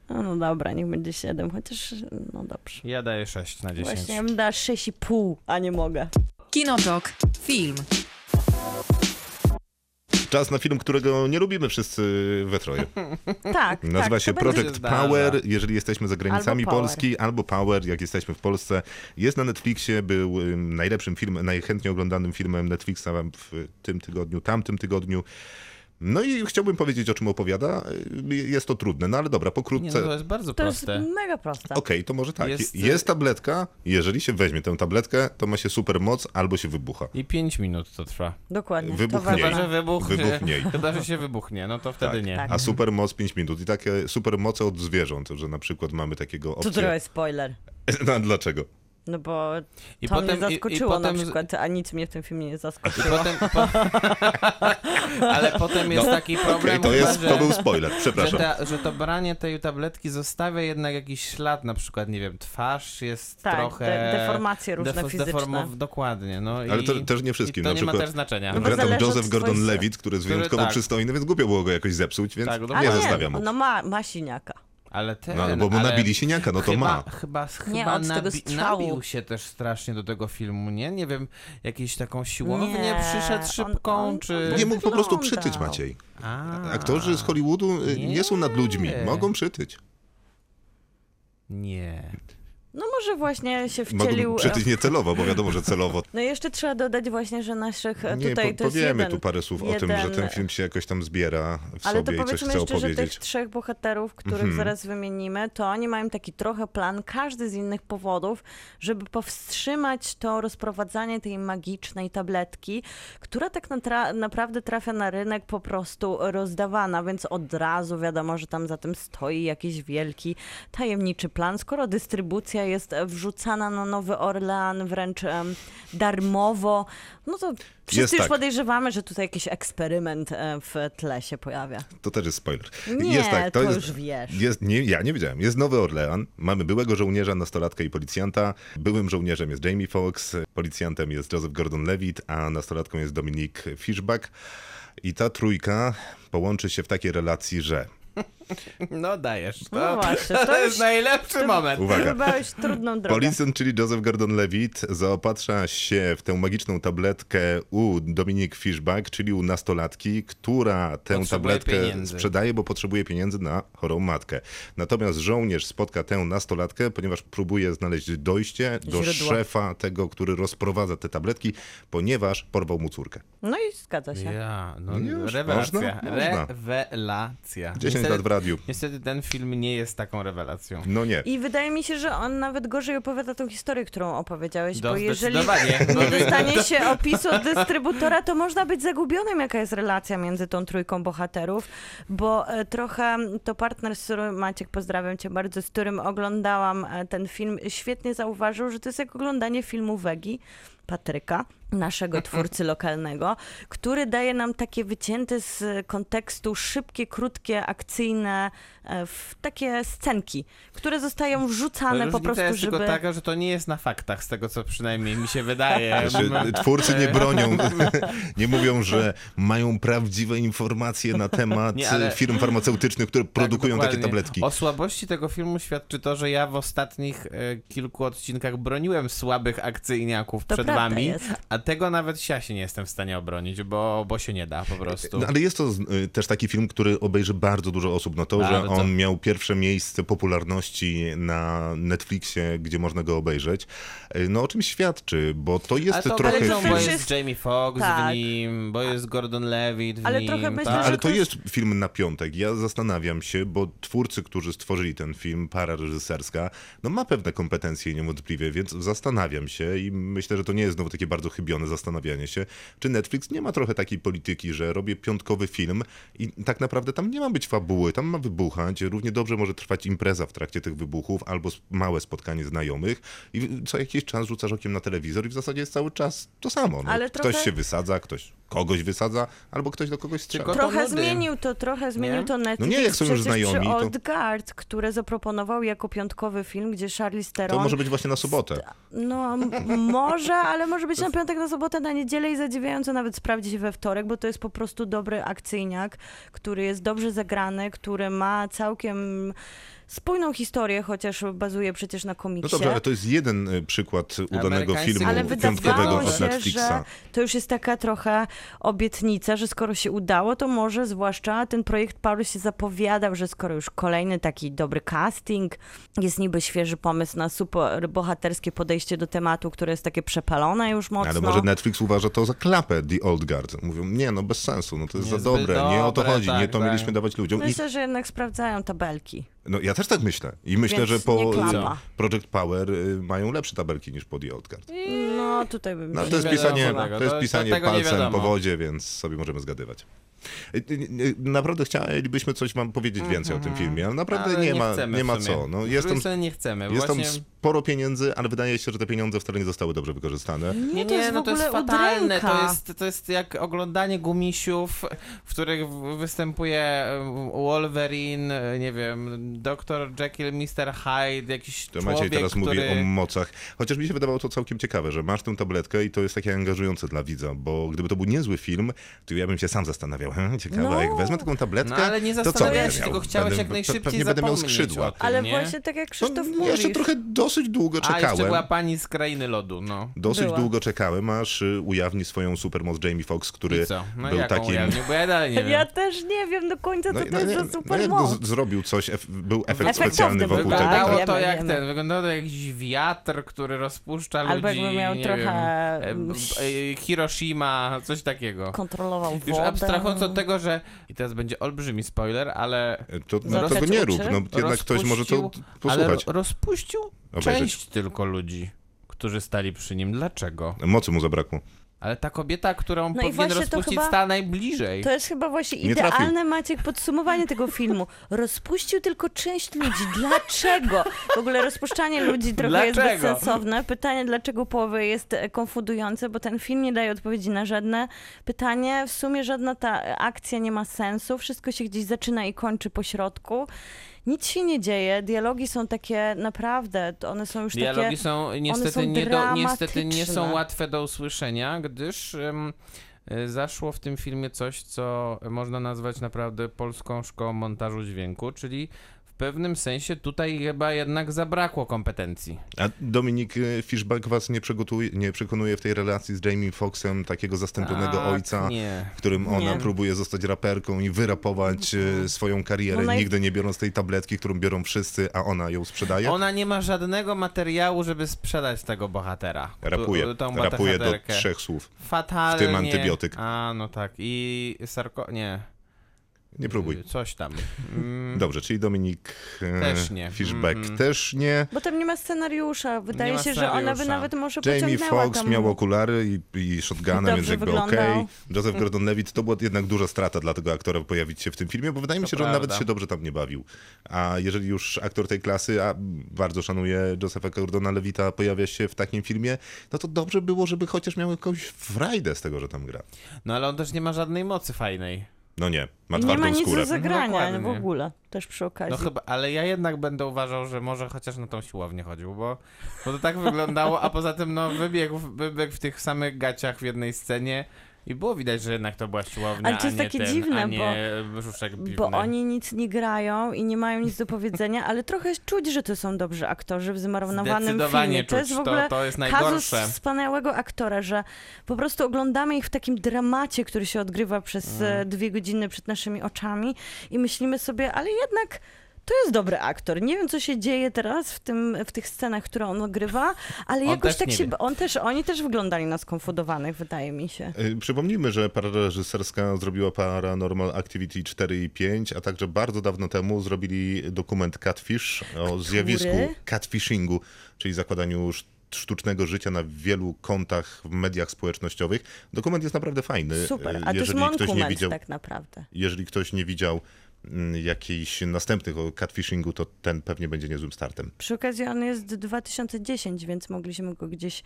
no, no dobra, niech będzie 7, chociaż no dobrze. Ja daję 6 na 10. Właśnie ja bym dała 6,5, a nie mogę. Kinotok. Film. Czas na film, którego nie lubimy wszyscy we troje. Tak, Nazywa tak, się Project. Power, jeżeli jesteśmy za granicami Albo. Polski, albo Power, jak jesteśmy w Polsce. Jest na Netflixie, był ym, najlepszym filmem, najchętniej oglądanym filmem Netflixa w tym tygodniu, tamtym tygodniu. No i chciałbym powiedzieć, o czym opowiada. Jest to trudne, no ale dobra, Nie, pokrótce. no to jest bardzo To jest proste. mega proste. Okej, to może tak. Jest- Jest... tabletka, jeżeli się weźmie tę tabletkę, to ma się super moc albo się wybucha. I 5 minut to trwa. Dokładnie. Wybuch to mniej. Chyba, że wybuch, Wybuch mniej. Chyba, że się wybuchnie, no to wtedy Tak. nie. Tak. A super moc 5 minut. I takie super moce od zwierząt, że na przykład mamy takiego To opcję. trochę spoiler. No, dlaczego? No bo I to potem- mnie i- i zaskoczyło potem- na przykład, a nic mnie w tym filmie nie I zaskoczyło. potem, po... Ale potem jest taki Okej, problem, to, chyba, jest, że, to był spoiler, że, przepraszam. ta, że to branie tej tabletki zostawia jednak jakiś ślad, na przykład, nie wiem, twarz jest Tak, trochę... de- deformacje różne defo- fizyczne. deformow- dokładnie, no i... Ale to też nie wszystkim. I to Na nie ma przykład też znaczenia. No Joseph Gordon-Levitt, który jest który wyjątkowo tak. przystojny, więc głupio było go jakoś zepsuć, więc Tak, nie. Ale zostawiam mu. no ma, ma siniaka. Ale ten, No, bo mu ale... nabili siniaka, no to chyba, ma. Chyba, Nie, chyba nabi- nabił się też strasznie do tego filmu, nie? Nie wiem, jakieś taką siłownię Nie, przyszedł szybką, on- czy... on- Nie mógł po prostu przytyć, Maciej. A, Aktorzy z Hollywoodu y, nie są nad ludźmi, Nie. mogą przytyć. Nie. No może właśnie się wcielił... Mogą przytyć niecelowo, bo wiadomo, że celowo. No i jeszcze trzeba dodać właśnie, że naszych e, Nie, tutaj po, to powiemy jeden, tu parę słów o tym, że jeden- ten film się jakoś tam zbiera w Ale to sobie i coś powiedzmy jeszcze, że tych trzech bohaterów, których Mhm. zaraz wymienimy, to oni mają taki trochę plan, każdy z innych powodów, żeby powstrzymać to rozprowadzanie tej magicznej tabletki, która tak naprawdę trafia na rynek po prostu rozdawana, więc od razu wiadomo, że tam za tym stoi jakiś wielki, tajemniczy plan. Skoro dystrybucja jest e, wrzucana na Nowy Orlean wręcz darmowo, no to wszyscy Jest już tak. podejrzewamy, że tutaj jakiś eksperyment e, w tle się pojawia. To też jest spoiler. Nie, jest tak, to, to jest, już wiesz. Jest, nie, ja nie wiedziałem. Jest Nowy Orlean, mamy byłego żołnierza, nastolatka i policjanta. Byłym żołnierzem jest Jamie Foxx, policjantem jest Joseph Gordon-Levitt, a nastolatką jest Dominique Fishback. I ta trójka połączy się w takiej relacji, że No dajesz. To, No właśnie, to, to jest już- najlepszy moment. Uwaga. Wybrałeś trudną drogę. Policjant, czyli Joseph Gordon-Levitt, zaopatrza się w tę magiczną tabletkę u Dominic Fishback, czyli u nastolatki, która tę Potrzebuje tabletkę pieniędzy. sprzedaje, bo potrzebuje pieniędzy na chorą matkę. Natomiast żołnierz spotka tę nastolatkę, ponieważ próbuje znaleźć dojście do Źródło. szefa tego, który rozprowadza te tabletki, ponieważ porwał mu córkę. No i zgadza się. Ja, no Już, rewelacja. można? Można. Rewelacja. 10 Niestety- lat w radiu. Niestety ten film nie jest taką rewelacją. No nie. I wydaje mi się, że on nawet gorzej opowiada tą historię, którą opowiedziałeś, Do- bo jeżeli nie dostanie się opisu od dystrybutora, to można być zagubionym, jaka jest relacja między tą trójką bohaterów, bo e, trochę to partner, z którym, Maciek, pozdrawiam cię bardzo, z którym oglądałam e, ten film, świetnie zauważył, że to jest jak oglądanie filmu Wegi, Patryka, naszego twórcy lokalnego, który daje nam takie wycięte z kontekstu szybkie, krótkie, akcyjne, w takie scenki, które zostają wrzucane po prostu, jest żeby... tylko taka, że to nie jest na faktach, z tego co przynajmniej mi się wydaje. Znaczy, twórcy nie bronią, nie mówią, że mają prawdziwe informacje na temat Nie, ale- firm farmaceutycznych, które produkują takie Tak, dokładnie. tabletki. O słabości tego filmu świadczy to, że ja w ostatnich e, kilku odcinkach broniłem słabych akcyjniaków To przed wami, jest. a tego nawet ja się nie jestem w stanie obronić, bo, bo się nie da po prostu. No, ale jest to y, też taki film, który obejrzy bardzo dużo osób. No to, że Bardzo. on miał pierwsze miejsce popularności na Netflixie, gdzie można go obejrzeć, y, no o czym świadczy, bo to jest ale to trochę obejrzą, film... bo jest Jamie Foxx Tak. w nim, bo jest Gordon Levitt w Ale nim. trochę myślę, tak? że Ale to jest film na piątek. Ja zastanawiam się, bo twórcy, którzy stworzyli ten film, para reżyserska, no ma pewne kompetencje niewątpliwie, więc zastanawiam się i myślę, że to nie jest znowu takie bardzo chybione zastanawianie się, czy Netflix nie ma trochę takiej polityki, że robię piątkowy film i tak naprawdę tam nie ma być fabuły, tam ma wybuchać. Równie dobrze może trwać impreza w trakcie tych wybuchów albo małe spotkanie znajomych i co jakiś czas rzucasz okiem na telewizor i w zasadzie jest cały czas to samo. No, Ale Ktoś trochę- się wysadza, ktoś kogoś wysadza, albo ktoś do kogoś strzela. Trochę zmienił to, trochę zmienił Nie? to Netflix. No nie, jak są już znajomi, Przy to- Old Guard, które zaproponował jako piątkowy film, gdzie Charlize Theron... To może być właśnie na sobotę. No, może, ale może być na piątek, na sobotę, na niedzielę i zadziwiająco nawet sprawdzi się we wtorek, bo to jest po prostu dobry akcyjniak, który jest dobrze zagrany, który ma całkiem spójną historię, chociaż bazuje przecież na No komiksie. dobrze, ale to jest jeden y, przykład udanego filmu Ale piątkowego wydawało od się, Netflixa. że to już jest taka trochę obietnica, że skoro się udało, to może zwłaszcza ten projekt Paulus się zapowiadał, że skoro już kolejny taki dobry casting, jest niby świeży pomysł na super bohaterskie podejście do tematu, które jest takie przepalone już mocno. Ale może Netflix uważa to za klapę The Old Guard. Mówią, nie no, bez sensu, no to jest za Niezbyt dobre, nie o to dobre, chodzi, nie tak, to tak. mieliśmy dawać ludziom. I, Myślę, że jednak sprawdzają tabelki. No ja też tak myślę. I myślę, Więc że po klapa. Project Power y, mają lepsze tabelki niż po The Old Guard. No, tutaj bym... No to jest pisanie, to jest pisanie palcem po wodzie, więc sobie możemy zgadywać. Y, y, y, Naprawdę chcielibyśmy coś wam powiedzieć więcej o tym filmie, ale naprawdę Mhm. Ale nie, ma, chcemy nie ma co. No, jest tam, nie chcemy. jest tam sporo pieniędzy, ale wydaje się, że te pieniądze wcale nie zostały dobrze wykorzystane. Nie, to jest no to jest fatalne. udręka. To jest, to jest jak oglądanie gumisiów, w których występuje Wolverine, nie wiem, Dr. Jekyll, Mr. Hyde, jakiś To człowiek, Maciej teraz który... mówi o mocach. Chociaż mi się wydawało to całkiem ciekawe, że masz tę tabletkę i to jest takie angażujące dla widza, bo gdyby to był niezły film, to ja bym się sam zastanawiał, hm, ciekawe, No. jak wezmę taką tabletkę, No ale nie to co zastanawiałeś będę miał? tylko chciałeś Będę- jak najszybciej Pewnie będę miał skrzydła. tym, Ale nie? właśnie tak jak Krzysztof No, mówi. jeszcze trochę dosyć długo A, jeszcze czekałem. była pani z krainy lodu, no. Dosyć Była. długo czekałem, aż y, ujawni swoją supermoc Jamie Foxx, który I co? No był takim... ujawnił? Bo ja dalej nie wiem. Ja też nie wiem do końca, co No, to no, jest nie, za no, super jak moc. z- zrobił coś, ef, był efekt Efektowny specjalny wokół tego. Wyglądało to jak ten, wyglądało to jak jakiś wiatr, który rozpuszcza Albo ludzi, jakby miał trochę, Hiroshima, coś takiego. Kontrolował wodę. Już abstrahując od tego, że i teraz będzie olbrzymi spoiler, ale To no, tego nie rób, no jednak ktoś może to ale posłuchać. ro- rozpuścił Obejrzeć. część tylko ludzi, którzy stali przy nim. Dlaczego? Mocy mu zabrakło. Ale ta kobieta, którą No powinien rozpuścić, chyba- stała najbliżej. To jest chyba właśnie Nie trafił. idealne, Maciek, podsumowanie tego filmu. Rozpuścił tylko część ludzi. Dlaczego? W ogóle rozpuszczanie ludzi trochę jest Dlaczego? bezsensowne. Pytanie, dlaczego połowy jest e, konfundujące, bo ten film nie daje odpowiedzi na żadne pytanie. W sumie żadna ta akcja nie ma sensu. Wszystko się gdzieś zaczyna i kończy po środku. Nic się nie dzieje, dialogi są takie naprawdę, to one są już Dialogi takie... są niestety, są nie do, niestety nie są łatwe do usłyszenia, gdyż y, zaszło w tym filmie coś, co można nazwać naprawdę polską szkołą montażu dźwięku, czyli w pewnym sensie tutaj chyba jednak zabrakło kompetencji. A Dominik Fishback was nie, nie przekonuje w tej relacji z Jamie Foxxem, takiego zastępionego Tak, ojca, Nie. którym ona Nie. próbuje zostać raperką i wyrapować e, swoją karierę, Ona nigdy nie biorąc tej tabletki, którą biorą wszyscy, a ona ją sprzedaje? Ona nie ma żadnego materiału, żeby sprzedać tego bohatera. Rapuje, tą rapuje do trzech słów. Fatalnie. w tym antybiotyk. A, no tak. I Sarko... Nie. Nie próbuj. Coś tam. Mm, Dobrze, czyli Dominik e, Też nie. Fishback Mhm. też nie. Bo tam nie ma scenariusza. Wydaje ma się, że ona by scenariusza. nawet może Jamie pociągnęła Foxx tam... miał okulary i, i shotguna, Dobrze więc jakby okej. Joseph Gordon-Levitt to była jednak duża strata dla tego aktora pojawić się w tym filmie, bo wydaje mi To się, że on nawet prawda. się dobrze tam nie bawił. A jeżeli już aktor tej klasy, a bardzo szanuję Josepha Gordona-Levitta, pojawia się w takim filmie, no to dobrze było, żeby chociaż miał jakąś frajdę z tego, że tam gra. No ale on też nie ma żadnej mocy fajnej. No nie, ma I nie twardą ma nic skórę. do zagrania Dokładnie. w ogóle. Też przy okazji. No chyba, ale ja jednak będę uważał, że może chociaż na tą siłownię chodził, bo, bo to tak wyglądało, a poza tym no wybiegł, wybiegł w tych samych gaciach w jednej scenie i było widać, że jednak to była siłownia, Ale to jest takie ten, dziwne, piwny. Bo oni nic nie grają i nie mają nic do powiedzenia, ale trochę czuć, że to są dobrzy aktorzy w zmarnowanym filmie. To jest w ogóle to, to jest kazus najgorsze. wspaniałego aktora, że po prostu oglądamy ich w takim dramacie, który się odgrywa przez Mm. e, dwie godziny przed naszymi oczami i myślimy sobie, ale jednak to jest dobry aktor. Nie wiem, co się dzieje teraz w, tym, w tych scenach, które on odgrywa, ale On jakoś tak się... wie. On też, oni też wyglądali na skonfudowanych, wydaje mi się. Y, Przypomnijmy, że para reżyserska zrobiła Paranormal Activity 4 i 5, a także bardzo dawno temu zrobili dokument Catfish o zjawisku catfishingu, czyli zakładaniu sz- sztucznego życia na wielu kontach w mediach społecznościowych. Dokument jest naprawdę fajny. Super. Y, A to jest Jeżeli ktoś nie widział, tak naprawdę. jeżeli ktoś nie widział mm, jakichś następnych o catfishingu, to ten pewnie będzie niezłym startem. Przy okazji on jest 2010, więc mogliśmy go gdzieś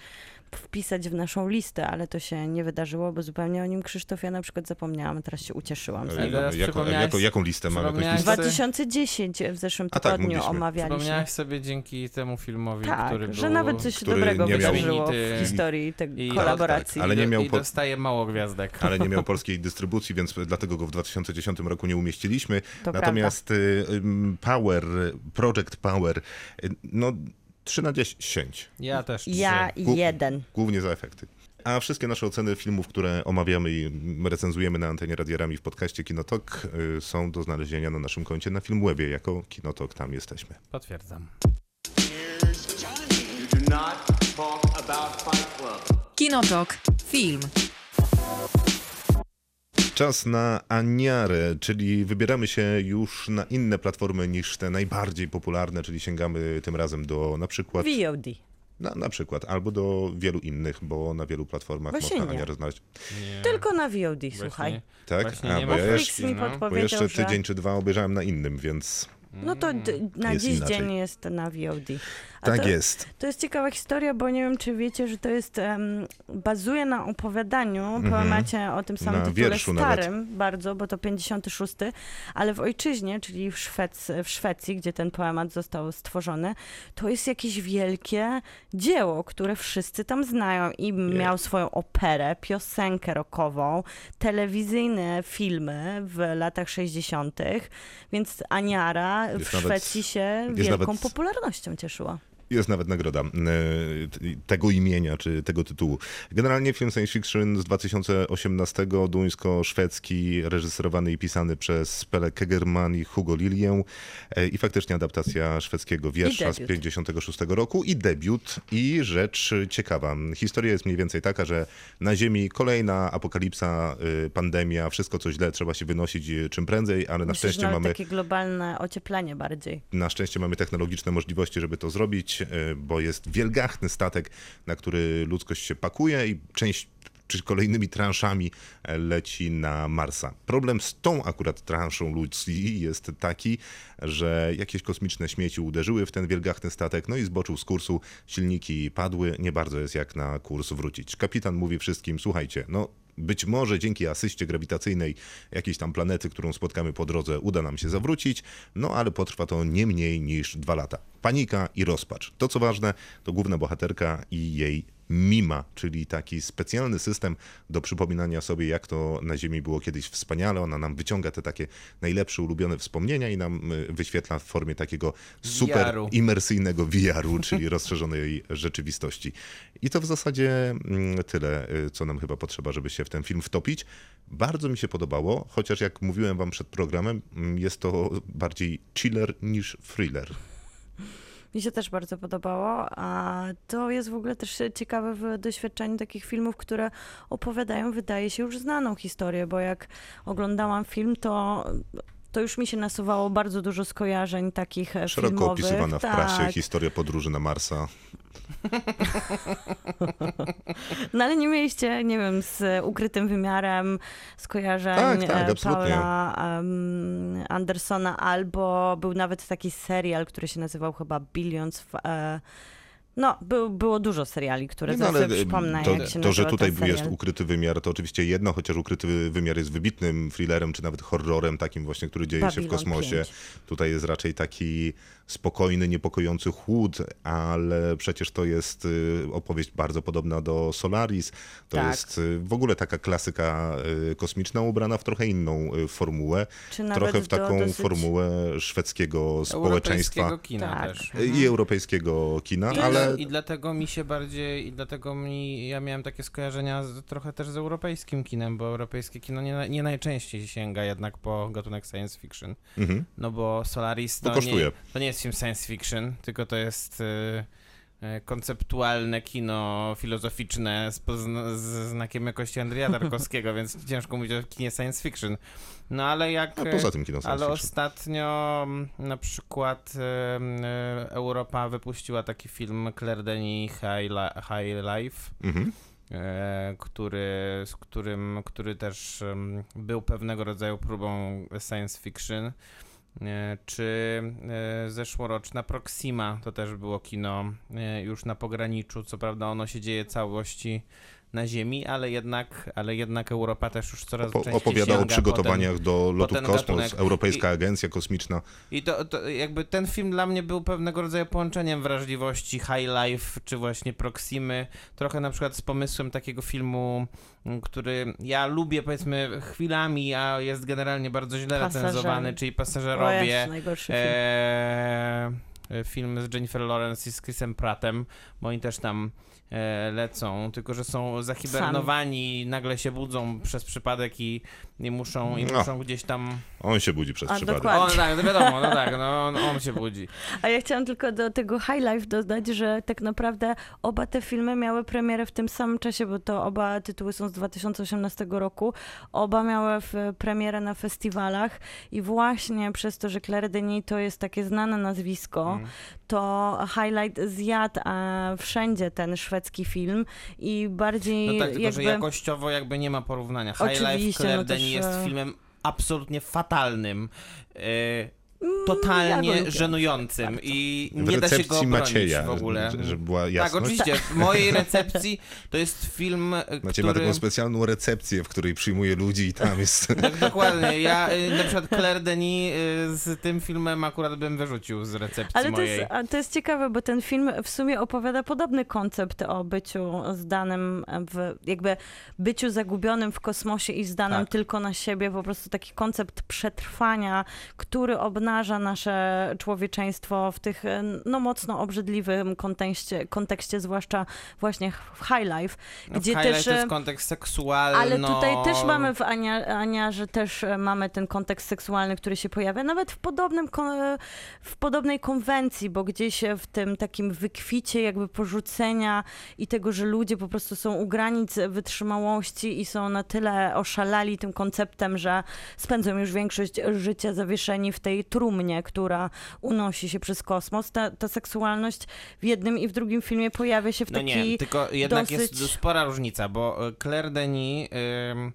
wpisać w naszą listę, ale to się nie wydarzyło, bo zupełnie o nim Krzysztof ja na przykład zapomniałam, teraz się ucieszyłam. z niego. Jaką, przypomniałeś- jaką, listę mamy? Jakąś listę? 2010 w zeszłym A tak, tygodniu mogliśmy. omawialiśmy. Przypomniałeś sobie dzięki temu filmowi, Tak, który że był... nawet coś dobrego nie miał- wydarzyło w historii tej i- kolaboracji. tak, ale nie miał I dostaje mało gwiazdek. ale nie miał polskiej dystrybucji, więc dlatego go w 2010 roku nie umieściliśmy. To Natomiast y, ym, Power, Project Power, y, no 3 na 10, Ja też. Ja trzy. Gu- jeden. głównie za efekty. A wszystkie nasze oceny filmów, które omawiamy i recenzujemy na antenie Radierami w podcaście Kinotok y, są do znalezienia na naszym koncie na Filmwebie. Jako Kinotok tam jesteśmy. Potwierdzam. Kinotok. Film. Czas na Aniarę, czyli wybieramy się już na inne platformy niż te najbardziej popularne, czyli sięgamy tym razem do na przykład VOD. Na, na przykład, albo do wielu innych, bo na wielu platformach Właśnie można nie. Aniarę znaleźć. Nie. Tylko na VOD, Właśnie- słuchaj. Tak? Właśnie A, nie bo ma ja Netflix Polski, mi no. Bo podpowiedział, jeszcze że... tydzień czy dwa obejrzałem na innym, więc No to d- na Jest dziś inaczej. dzień jest na VOD. A tak to, jest. To jest ciekawa historia, bo nie wiem, czy wiecie, że to jest, em, bazuje na opowiadaniu, poemacie o tym samym Mhm. Na tytule wierszu nawet. starym bardzo, bo to 56, ale w ojczyźnie, czyli w, Szwec, w Szwecji, gdzie ten poemat został stworzony, to jest jakieś wielkie dzieło, które wszyscy tam znają i miał swoją operę, piosenkę rockową, telewizyjne filmy w latach 60., więc Aniara w Szwecji się wielką popularnością cieszyła. Jest nawet nagroda e, tego imienia, czy tego tytułu. Generalnie film science fiction z 2018, duńsko-szwedzki, reżyserowany i pisany przez Pele Kegerman i Hugo Lilię e, i faktycznie adaptacja szwedzkiego wiersza z debiut. 56 roku i debiut. I rzecz ciekawa. Historia jest mniej więcej taka, że na Ziemi kolejna apokalipsa, y, pandemia, wszystko co źle, trzeba się wynosić y, czym prędzej, ale na Myślę, szczęście mamy takie globalne ocieplenie bardziej. na szczęście mamy technologiczne możliwości, żeby to zrobić, e, bo jest wielgachny statek, na który ludzkość się pakuje i część czy kolejnymi transzami e, leci na Marsa. Problem z tą akurat transzą ludzi jest taki, że jakieś kosmiczne śmieci uderzyły w ten wielgachny statek, no i zboczył z kursu, silniki padły, nie bardzo jest jak na kurs wrócić. Kapitan mówi wszystkim, słuchajcie, no być może dzięki asyście grawitacyjnej jakiejś tam planety, którą spotkamy po drodze, uda nam się zawrócić, no ale potrwa to nie mniej niż dwa lata. Panika i rozpacz. To co ważne, to główna bohaterka i jej Mima, czyli taki specjalny system do przypominania sobie, jak to na Ziemi było kiedyś wspaniale. Ona nam wyciąga te takie najlepsze, ulubione wspomnienia i nam y, wyświetla w formie takiego super VR-u. imersyjnego VR-u, czyli rozszerzonej rzeczywistości. I to w zasadzie mm, tyle, y, co nam chyba potrzeba, żeby się w ten film wtopić. Bardzo mi się podobało, chociaż jak mówiłem wam przed programem, mm, jest to bardziej chiller niż thriller. Mi się też bardzo podobało, a to jest w ogóle też ciekawe w doświadczeniu takich filmów, które opowiadają, wydaje się, już znaną historię, bo jak oglądałam film, to to już mi się nasuwało bardzo dużo skojarzeń takich e, Szeroko filmowych. opisywana w tak. prasie historia podróży na Marsa. No ale nie mieliście, nie wiem, z ukrytym wymiarem skojarzeń Tak, tak, e. Paula em, Andersona, albo był nawet taki serial, który się nazywał chyba Billions. W, e, no, był, było dużo seriali, które Nie, no, sobie ale przypomnę, to, jak się to, że tutaj ten jest ukryty wymiar, to oczywiście jedno, chociaż ukryty wymiar jest wybitnym thrillerem, czy nawet horrorem takim właśnie, który dzieje się w Babylon kosmosie. 5. Tutaj jest raczej taki spokojny, niepokojący chłód, ale przecież to jest y, opowieść bardzo podobna do Solaris. To Tak. jest y, w ogóle taka klasyka y, kosmiczna ubrana w trochę inną formułę. Czy nawet Trochę w do taką dosyć- formułę szwedzkiego społeczeństwa Europejskiego kina Tak. też. i europejskiego kina, I, ale I dlatego mi się bardziej, i dlatego mi, ja miałem takie skojarzenia z, trochę też z europejskim kinem, bo europejskie kino nie, nie najczęściej sięga jednak po gatunek science fiction. mhm. No bo Solaris to, nie, to nie jest film science fiction, tylko to jest y, konceptualne kino filozoficzne z, z znakiem jakości Andrzeja Tarkowskiego, więc ciężko mówić o kinie science fiction. No ale jak... a poza tym kino science Ale fiction. ostatnio mm, na przykład e, Europa wypuściła taki film Claire Denis High, High Life, Mhm. e, który, z którym, który też był pewnego rodzaju próbą science fiction. E, Czy e, zeszłoroczna Proxima to też było kino e, już na pograniczu. Co prawda ono się dzieje całości na Ziemi, ale jednak, ale jednak Europa też już coraz Opo- częściej opowiada o przygotowaniach do lotu ten w kosmos, gatunek. Europejska I- Agencja Kosmiczna. I to, to jakby ten film dla mnie był pewnego rodzaju połączeniem wrażliwości High Life czy właśnie Proximy. Trochę na przykład z pomysłem takiego filmu, m, który ja lubię powiedzmy chwilami, a jest generalnie bardzo źle recenzowany, czyli O Pasażerowie. Jezu, najgorszy film. Eee, film z Jennifer Lawrence i z Chrisem Prattem, bo oni też tam e, lecą, tylko że są zahibernowani, nagle się budzą przez przypadek i, i muszą, i No. muszą gdzieś tam... On się budzi przez A, przypadek. dokładnie. O, tak, no wiadomo, no tak, no, on, on się budzi. A ja chciałam tylko do tego High Life dodać, że tak naprawdę oba te filmy miały premierę w tym samym czasie, bo to oba tytuły są z 2018 roku. Oba miały w, premierę na festiwalach i właśnie przez to, że Claire Denis to jest takie znane nazwisko, Mm. to Highlight zjadł e, wszędzie ten szwedzki film i bardziej No tak, tylko jakby... że jakościowo jakby nie ma porównania. High Life Oczywiście, Claire no też, jest filmem absolutnie fatalnym. E, Mm, ja totalnie lubię. żenującym i nie da się go recepcji obronić Macieja, w ogóle. że- żeby była Tak, jasność. oczywiście. W mojej recepcji to jest film, e, Macie który... ma taką specjalną recepcję, w której przyjmuje ludzi i tam jest... Tak, dokładnie. Ja y, na przykład Claire Denis y, z tym filmem akurat bym wyrzucił z recepcji Ale to mojej. jest, a to jest ciekawe, bo ten film w sumie opowiada podobny koncept o byciu zdanym w, jakby byciu zagubionym w kosmosie i zdanym Tak. tylko na siebie, po prostu taki koncept przetrwania, który obnaża nasze człowieczeństwo w tych no mocno obrzydliwym kontekście, kontekście zwłaszcza właśnie w High Life, No, gdzie w też... też... to jest kontekst seksualny. Ale tutaj też mamy w Ania, Ania, że też e, mamy ten kontekst seksualny, który się pojawia, nawet w, podobnym, w podobnej konwencji, bo gdzieś w tym takim wykwicie jakby porzucenia i tego, że ludzie po prostu są u granic wytrzymałości i są na tyle oszalali tym konceptem, że spędzą już większość życia zawieszeni w tej trumnie, która unosi się przez kosmos. Ta, ta seksualność w jednym i w drugim filmie pojawia się w No taki... nie, tylko jednak dosyć- jest spora różnica, bo e, Claire Denis ym,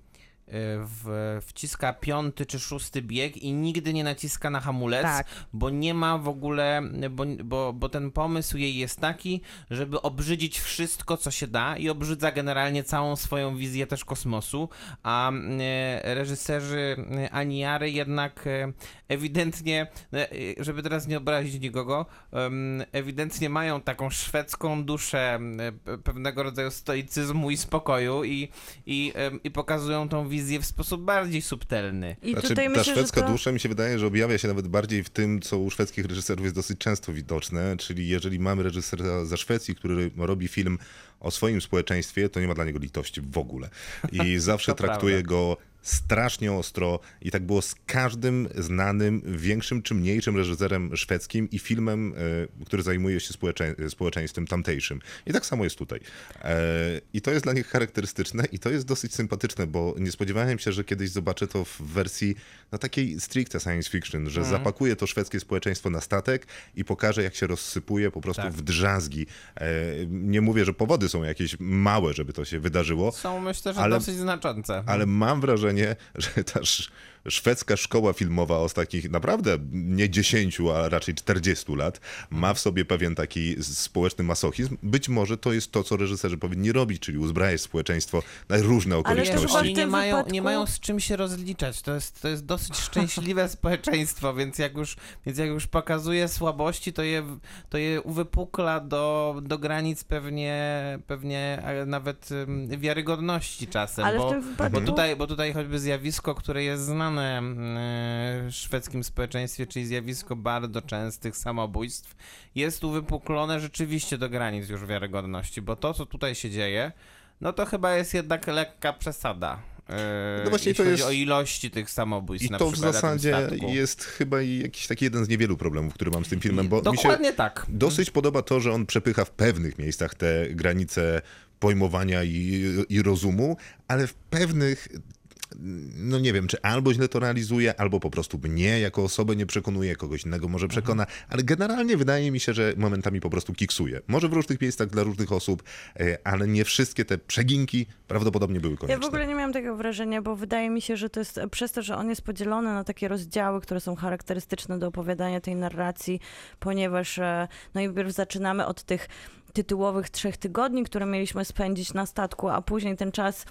w, wciska piąty czy szósty bieg i nigdy nie naciska na hamulec, Tak. bo nie ma w ogóle, bo, bo, bo ten pomysł jej jest taki, żeby obrzydzić wszystko, co się da i obrzydza generalnie całą swoją wizję też kosmosu, a e, reżyserzy e, Aniary jednak e, ewidentnie, żeby teraz nie obrazić nikogo, ewidentnie mają taką szwedzką duszę pewnego rodzaju stoicyzmu i spokoju i, i, i pokazują tą wizję w sposób bardziej subtelny. I Znaczy, tutaj ta myślę, że szwedzka to... dusza mi się wydaje, że objawia się nawet bardziej w tym, co u szwedzkich reżyserów jest dosyć często widoczne, czyli jeżeli mamy reżysera ze Szwecji, który robi film o swoim społeczeństwie, to nie ma dla niego litości w ogóle. I zawsze traktuje prawda. go strasznie ostro i tak było z każdym znanym, większym czy mniejszym reżyserem szwedzkim i filmem, e, który zajmuje się społecze- społeczeństwem tamtejszym. I tak samo jest tutaj. E, I to jest dla nich charakterystyczne i to jest dosyć sympatyczne, bo nie spodziewałem się, że kiedyś zobaczę to w wersji no, takiej stricte science fiction, że zapakuje to szwedzkie społeczeństwo na statek i pokaże, jak się rozsypuje po prostu Tak. w drzazgi. E, Nie mówię, że powody są jakieś małe, żeby to się wydarzyło, Są myślę, że Ale- dosyć znaczące. ale mam wrażenie, że ta sz- szwedzka szkoła filmowa z takich naprawdę nie 10, a raczej 40 lat ma w sobie pewien taki społeczny masochizm. Być może to jest to, co reżyserzy powinni robić, czyli uzbrajać społeczeństwo na różne Ale w okoliczności. oni nie mają, wypadku- nie mają z czym się rozliczać. To jest, to jest dosyć szczęśliwe społeczeństwo, więc jak już, więc jak już pokazuje słabości, to je, to je uwypukla do, do granic pewnie, pewnie e, nawet wiarygodności czasem. Ale w bo, tym wypadku- bo, tutaj, bo tutaj choćby zjawisko, które jest znane mm, w szwedzkim społeczeństwie, czyli zjawisko bardzo częstych samobójstw, jest uwypuklone rzeczywiście do granic już wiarygodności, bo to, co tutaj się dzieje, no to chyba jest jednak lekka przesada. Yy, No właśnie jeśli to chodzi jest- o ilości tych samobójstw I to w zasadzie jest chyba jakiś taki jeden z niewielu problemów, który mam z tym filmem, bo mi się Dokładnie tak. dosyć podoba to, że on przepycha w pewnych miejscach te granice pojmowania i, i rozumu, ale w pewnych no nie wiem, czy albo źle to realizuje, albo po prostu mnie jako osobę nie przekonuje, kogoś innego może przekona, ale generalnie wydaje mi się, że momentami po prostu kiksuje. Może w różnych miejscach dla różnych osób, e, ale nie wszystkie te przeginki prawdopodobnie były Ja konieczne. w ogóle nie miałam takiego wrażenia, bo wydaje mi się, że to jest przez to, że on jest podzielony na takie rozdziały, które są charakterystyczne do opowiadania tej narracji, ponieważ no najpierw zaczynamy od tych tytułowych trzech tygodni, które mieliśmy spędzić na statku, a później ten czas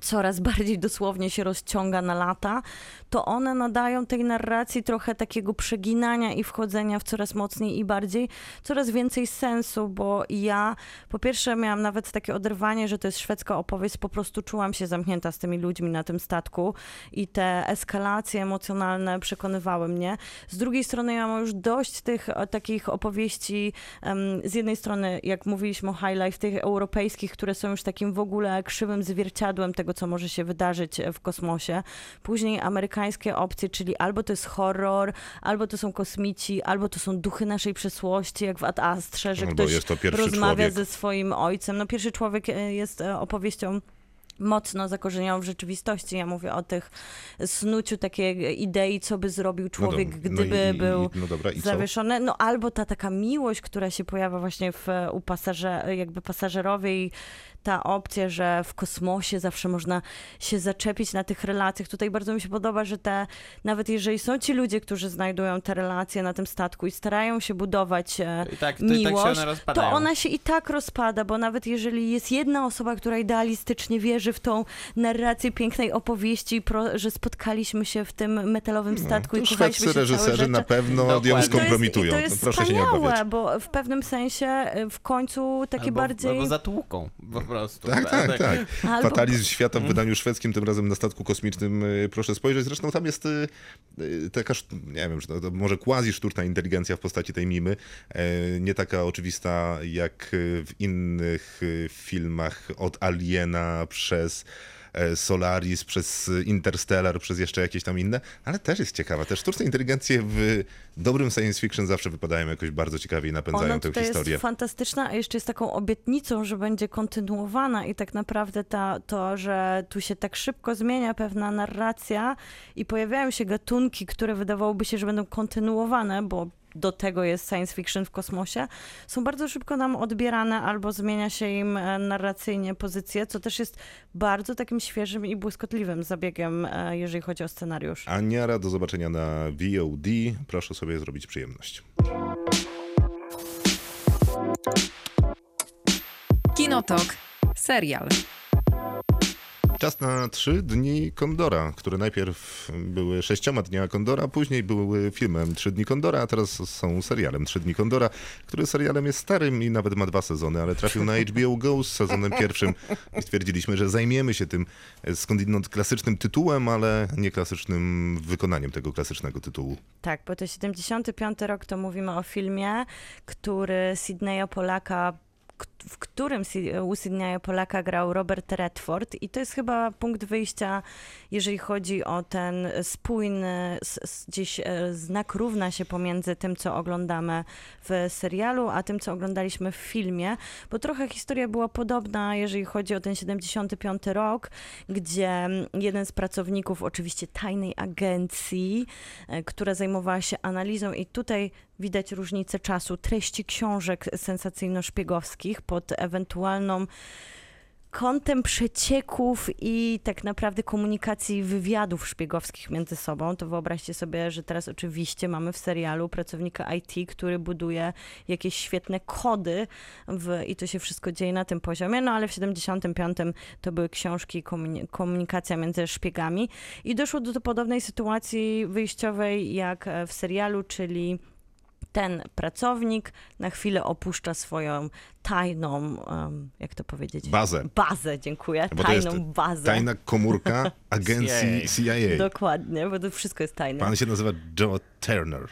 coraz bardziej dosłownie się rozciąga na lata, to one nadają tej narracji trochę takiego przeginania i wchodzenia w coraz mocniej i bardziej, coraz więcej sensu, bo ja po pierwsze miałam nawet takie oderwanie, że to jest szwedzka opowieść, po prostu czułam się zamknięta z tymi ludźmi na tym statku i te eskalacje emocjonalne przekonywały mnie. Z drugiej strony ja mam już dość tych e, takich opowieści, z jednej strony, jak mówiliśmy o High Life, tych europejskich, które są już takim w ogóle krzywym zwierciadłem tego, co może się wydarzyć e, w kosmosie. Później amerykańskie opcje, czyli albo to jest horror, albo to są kosmici, albo to są duchy naszej przeszłości, jak w Ad Astrze, że No ktoś rozmawia człowiek. ze swoim ojcem. No pierwszy człowiek e, jest e, opowieścią mocno zakorzenioną w rzeczywistości. Ja mówię o tych snuciu takiej idei, co by zrobił człowiek, no, do- no gdyby i- i- był no dobra, zawieszony. No albo ta taka miłość, która się pojawia właśnie w, u pasażer, jakby pasażerowie i ta opcja, że w kosmosie zawsze można się zaczepić na tych relacjach. Tutaj bardzo mi się podoba, że te, nawet jeżeli są ci ludzie, którzy znajdują te relacje na tym statku i starają się budować e, I tak, to i tak się miłość, one rozpadają. to ona się i tak rozpada, bo nawet jeżeli jest jedna osoba, która idealistycznie wierzy w tą narrację pięknej opowieści, pro, że spotkaliśmy się w tym metalowym statku No, To i kochaliśmy się reżyserzy na pewno ją skompromitują. To jest, No, to proszę jest się nie obawiać. bo w pewnym sensie y, w końcu takie albo, bardziej... Albo zatłuką po prostu. Tak, tak, tak. Albo- Fatalizm świata w wydaniu szwedzkim, tym razem na statku kosmicznym, y, proszę spojrzeć. Zresztą tam jest y, y, taka, nie wiem, to, może quasi sztuczna inteligencja w postaci tej mimy. E, Nie taka oczywista jak w innych filmach od Aliena przez Solaris, przez Interstellar, przez jeszcze jakieś tam inne, ale też jest ciekawa. Te sztuczne inteligencje w dobrym science fiction zawsze wypadają jakoś bardzo ciekawie i napędzają Ona tę historię. jest fantastyczna, a jeszcze jest taką obietnicą, że będzie kontynuowana i tak naprawdę ta, to, że tu się tak szybko zmienia pewna narracja i pojawiają się gatunki, które wydawałoby się, że będą kontynuowane, bo do tego jest science fiction w kosmosie, są bardzo szybko nam odbierane albo zmienia się im e, narracyjnie pozycję, co też jest bardzo takim świeżym i błyskotliwym zabiegiem, e, jeżeli chodzi o scenariusz. Aniara, do zobaczenia na VOD. Proszę sobie zrobić przyjemność. Kinotok. Serial. Czas na trzy dni Kondora, które najpierw były sześcioma dniami Kondora, później były filmem Trzy dni Kondora, a teraz są serialem Trzy dni Kondora, który serialem jest starym i nawet ma dwa sezony, ale trafił na HBO Go z sezonem pierwszym i stwierdziliśmy, że zajmiemy się tym skądinąd klasycznym tytułem, ale nie klasycznym wykonaniem tego klasycznego tytułu. Tak, bo to 75 rok to mówimy o filmie, który Sydneya Polaka w którym u Polaka grał Robert Redford i to jest chyba punkt wyjścia, jeżeli chodzi o ten spójny, gdzieś e, znak równa się pomiędzy tym, co oglądamy w serialu, a tym, co oglądaliśmy w filmie, bo trochę historia była podobna, jeżeli chodzi o ten 75 rok, gdzie mm, jeden z pracowników oczywiście tajnej agencji, e, która zajmowała się analizą i tutaj widać różnicę czasu, treści książek sensacyjno-szpiegowskich pod ewentualną kątem przecieków i tak naprawdę komunikacji wywiadów szpiegowskich między sobą, to wyobraźcie sobie, że teraz oczywiście mamy w serialu pracownika IT, który buduje jakieś świetne kody w, i to się wszystko dzieje na tym poziomie, no ale w 75 to były książki, komuni- komunikacja między szpiegami. I doszło do podobnej sytuacji wyjściowej jak e, w serialu, czyli ten pracownik na chwilę opuszcza swoją tajną, jak to powiedzieć? Bazę. Bazę, dziękuję. Bo to jest tajną bazę. Tajna komórka agencji CIA. Dokładnie, bo to wszystko jest tajne. Pan się nazywa Joe Turner.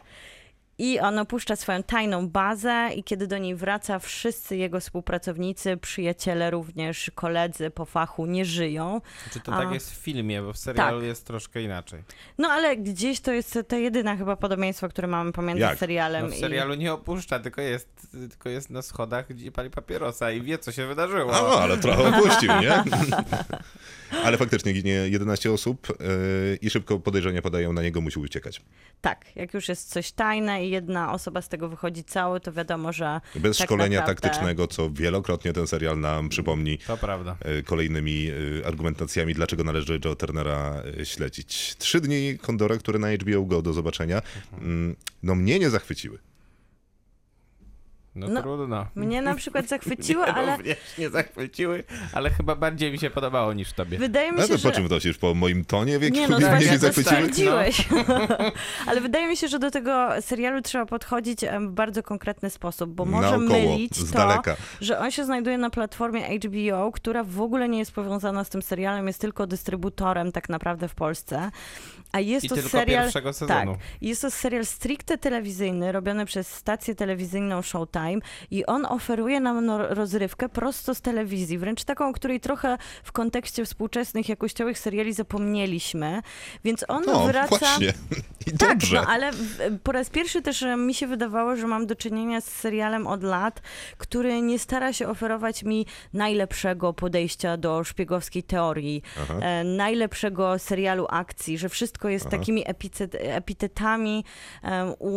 I on opuszcza swoją tajną bazę i kiedy do niej wraca, wszyscy jego współpracownicy, przyjaciele również, koledzy po fachu nie żyją. Czy to A. tak jest w filmie, bo w serialu Tak. jest troszkę inaczej. No ale gdzieś to jest to jedyne chyba podobieństwo, które mamy pomiędzy Jak? serialem No w i... serialu nie opuszcza, tylko jest, tylko jest na schodach, gdzie pali papierosa i wie, co się wydarzyło. O, ale trochę opuścił, nie? Ale faktycznie ginie 11 osób yy, i szybko podejrzenia padają na niego, musi uciekać. Tak, jak już jest coś tajne i jedna osoba z tego wychodzi cały, to wiadomo, że Bez tak szkolenia naprawdę- taktycznego, co wielokrotnie ten serial nam przypomni To prawda. yy, kolejnymi yy, argumentacjami, dlaczego należy Joe Turnera yy, śledzić. Trzy dni Kondora, które na HBO Go do zobaczenia, mm, no mnie nie zachwyciły. No, No, trudno. Mnie na przykład zachwyciło, Mnie ale również nie zachwyciły, ale chyba bardziej mi się podobało niż tobie. wydaje mi No się, to że... po czym wnosisz? Po moim tonie, w jakim Nie no, mnie właśnie nie to zachwyciły? stwierdziłeś. Ale wydaje mi się, że do tego serialu trzeba podchodzić w bardzo konkretny sposób, bo może Naokoło, mylić z to, daleka. że on się znajduje na platformie HBO, która w ogóle nie jest powiązana z tym serialem, jest tylko dystrybutorem tak naprawdę w Polsce. A jest I to tylko serial. pierwszego Tak, jest to serial stricte telewizyjny, robiony przez stację telewizyjną Showtime i on oferuje nam no, rozrywkę prosto z telewizji, wręcz taką, o której trochę w kontekście współczesnych jakościowych seriali zapomnieliśmy, więc on No, wraca... właśnie. I Tak, dobrze. no ale w- po raz pierwszy też e, mi się wydawało, że mam do czynienia z serialem od lat, który nie stara się oferować mi najlepszego podejścia do szpiegowskiej teorii, e, najlepszego serialu akcji, że wszystko jest Aha. takimi epicet, epitetami e, u,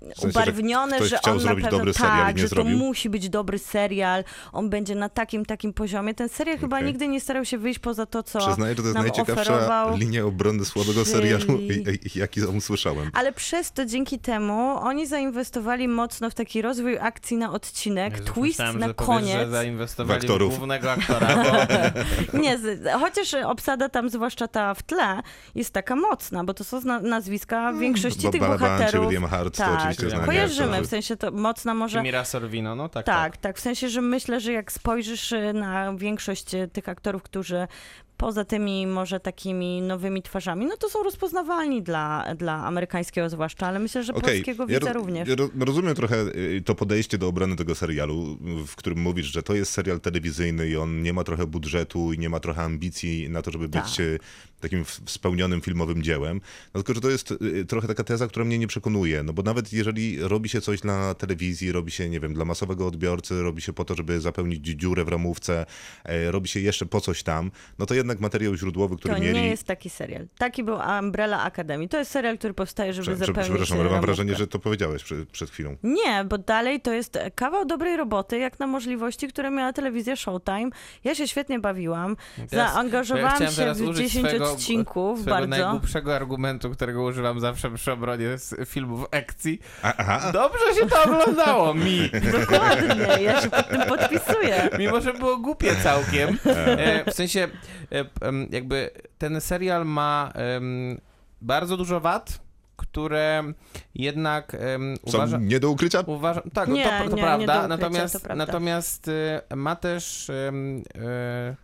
sensie, że ubarwnione, że chciał on na pewno tak, że to zrobił? musi być dobry serial, on będzie na takim, takim poziomie. Ten serial chyba Okej. nigdy nie starał się wyjść poza to, co Przyznaję, że to jest nam najciekawsza oferował. linia obrony słabego serialu, czyli- i- i- jaki usłyszałem. Ale przez to dzięki temu oni zainwestowali mocno w taki rozwój akcji na odcinek, Jezus, twist myślałem, na że powiesz, koniec. że zainwestowali W w, aktorów. głównego aktora, bo Nie, z, chociaż obsada tam, zwłaszcza ta w tle, jest taka mocna, bo to są nazwiska większości Bob tych Balaban czy bohaterów. William Hart to tak, oczywiście znani kojarzymy, w sensie to mocna może... Mira Sorvino, no tak, Tak, tak, w sensie, że myślę, że jak spojrzysz y, na większość y, tych aktorów, którzy poza tymi może takimi nowymi twarzami, no to są rozpoznawalni dla, dla amerykańskiego zwłaszcza, ale myślę, że Okej, polskiego ja widza również. Ja ro- rozumiem trochę y, to podejście do obrony tego serialu, w którym mówisz, że to jest serial telewizyjny i on nie ma trochę budżetu i nie ma trochę ambicji na to, żeby być Tak. y, takim spełnionym filmowym dziełem. No tylko, że to jest y, trochę taka teza, która mnie nie przekonuje, no bo nawet jeżeli robi się coś dla telewizji, robi się, nie wiem, dla masowego odbiorcy, robi się po to, żeby zapełnić dziurę w ramówce, e, robi się jeszcze po coś tam, no to jednak materiał źródłowy, który To mieli... nie jest taki serial. Taki był Umbrella Academy. To jest serial, który powstaje, żeby Prze- zapełnić Przepraszam, ale mam wrażenie, że to powiedziałeś przed, przed chwilą. Nie, bo dalej to jest kawał dobrej roboty, jak na możliwości, które miała telewizja Showtime. Ja się świetnie bawiłam. Teraz- Zaangażowałam chciałem się w użyć 10 swojego- odcinków Swojego bardzo. najgłupszego argumentu, którego używam zawsze przy obronie z filmów akcji. Aha, Dobrze się to oglądało mi, Dokładnie, ja się pod tym podpisuję. mimo że było głupie całkiem. E, w sensie, e, jakby ten serial ma bardzo dużo wad, które jednak em, są uważam... nie do ukrycia? Uważam, tak, Nie, to, to nie, nie prawda, do ukrycia, natomiast, to prawda. natomiast y, ma też y, y,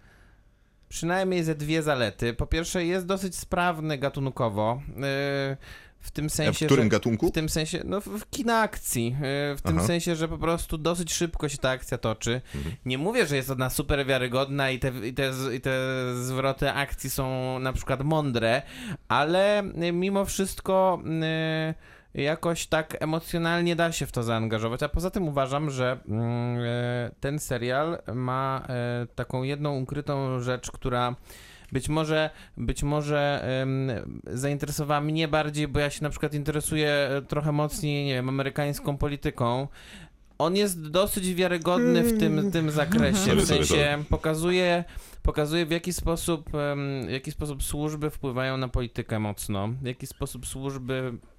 przynajmniej ze dwie zalety. Po pierwsze, jest dosyć sprawny gatunkowo, y, w tym E, W sensie, którym że... gatunku? W tym sensie, no w, w kina akcji, w tym Aha. sensie, że po prostu dosyć szybko się ta akcja toczy. Mhm. Nie mówię, że jest ona super wiarygodna i te, i, te, i te zwroty akcji są na przykład mądre, ale mimo wszystko y, jakoś tak emocjonalnie da się w to zaangażować. A poza tym uważam, że mm, y, ten serial ma y, taką jedną ukrytą rzecz, która być może, być może em, zainteresowała mnie bardziej, bo ja się na przykład interesuję e, trochę mocniej, nie wiem, amerykańską polityką. On jest dosyć wiarygodny w tym, tym zakresie. W sensie pokazuje, pokazuje w jaki sposób, em, w jaki sposób służby wpływają na politykę mocno, w jaki sposób służby e,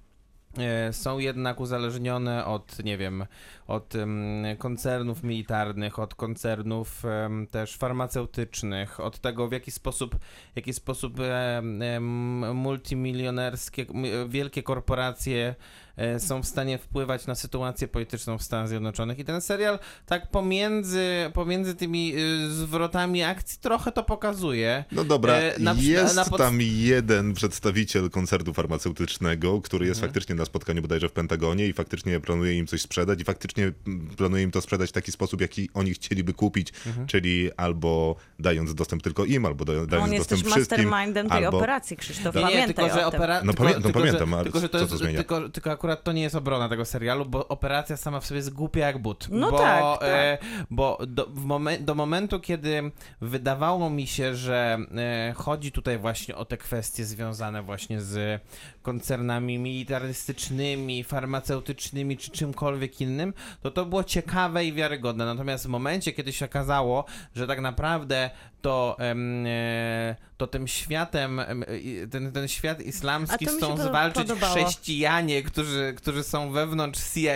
są jednak uzależnione od, nie wiem, od koncernów militarnych, od koncernów też farmaceutycznych, od tego w jaki sposób, w jaki sposób multimilionerskie, wielkie korporacje e, są w stanie wpływać na sytuację polityczną w Stanach Zjednoczonych. I ten serial tak pomiędzy, pomiędzy tymi y, zwrotami akcji trochę to pokazuje. No dobra, E, na- jest na pod- tam jeden przedstawiciel koncernu farmaceutycznego, który jest Mhm. faktycznie na spotkaniu bodajże w Pentagonie i faktycznie planuje im coś sprzedać i faktycznie mm, planuje im to sprzedać w taki sposób, jaki oni chcieliby kupić, Mhm. czyli albo dając dostęp tylko im, albo da, dając On jest też dostęp wszystkim. mastermindem tej albo- operacji, Krzysztof, Nie, nie, pamiętaj tylko że, o tym. opera... No tylko, pamię- no tylko, pamiętam, że, ale tylko, że to co jest, to zmienia? Tylko, tylko akurat to nie jest obrona tego serialu, bo operacja sama w sobie jest głupia jak but. No bo, tak, tak. E, bo do, momen- do momentu, kiedy wydawało mi się, że e, chodzi tutaj właśnie o te kwestie związane właśnie z koncernami militarystycznymi, farmaceutycznymi czy czymkolwiek innym, to to było ciekawe i wiarygodne. Natomiast w momencie, kiedy się okazało, że tak naprawdę to, e, to tym światem, em, i- ten, ten świat A islamski chcą zwalczyć podobało. chrześcijanie, którzy, którzy są wewnątrz CIA,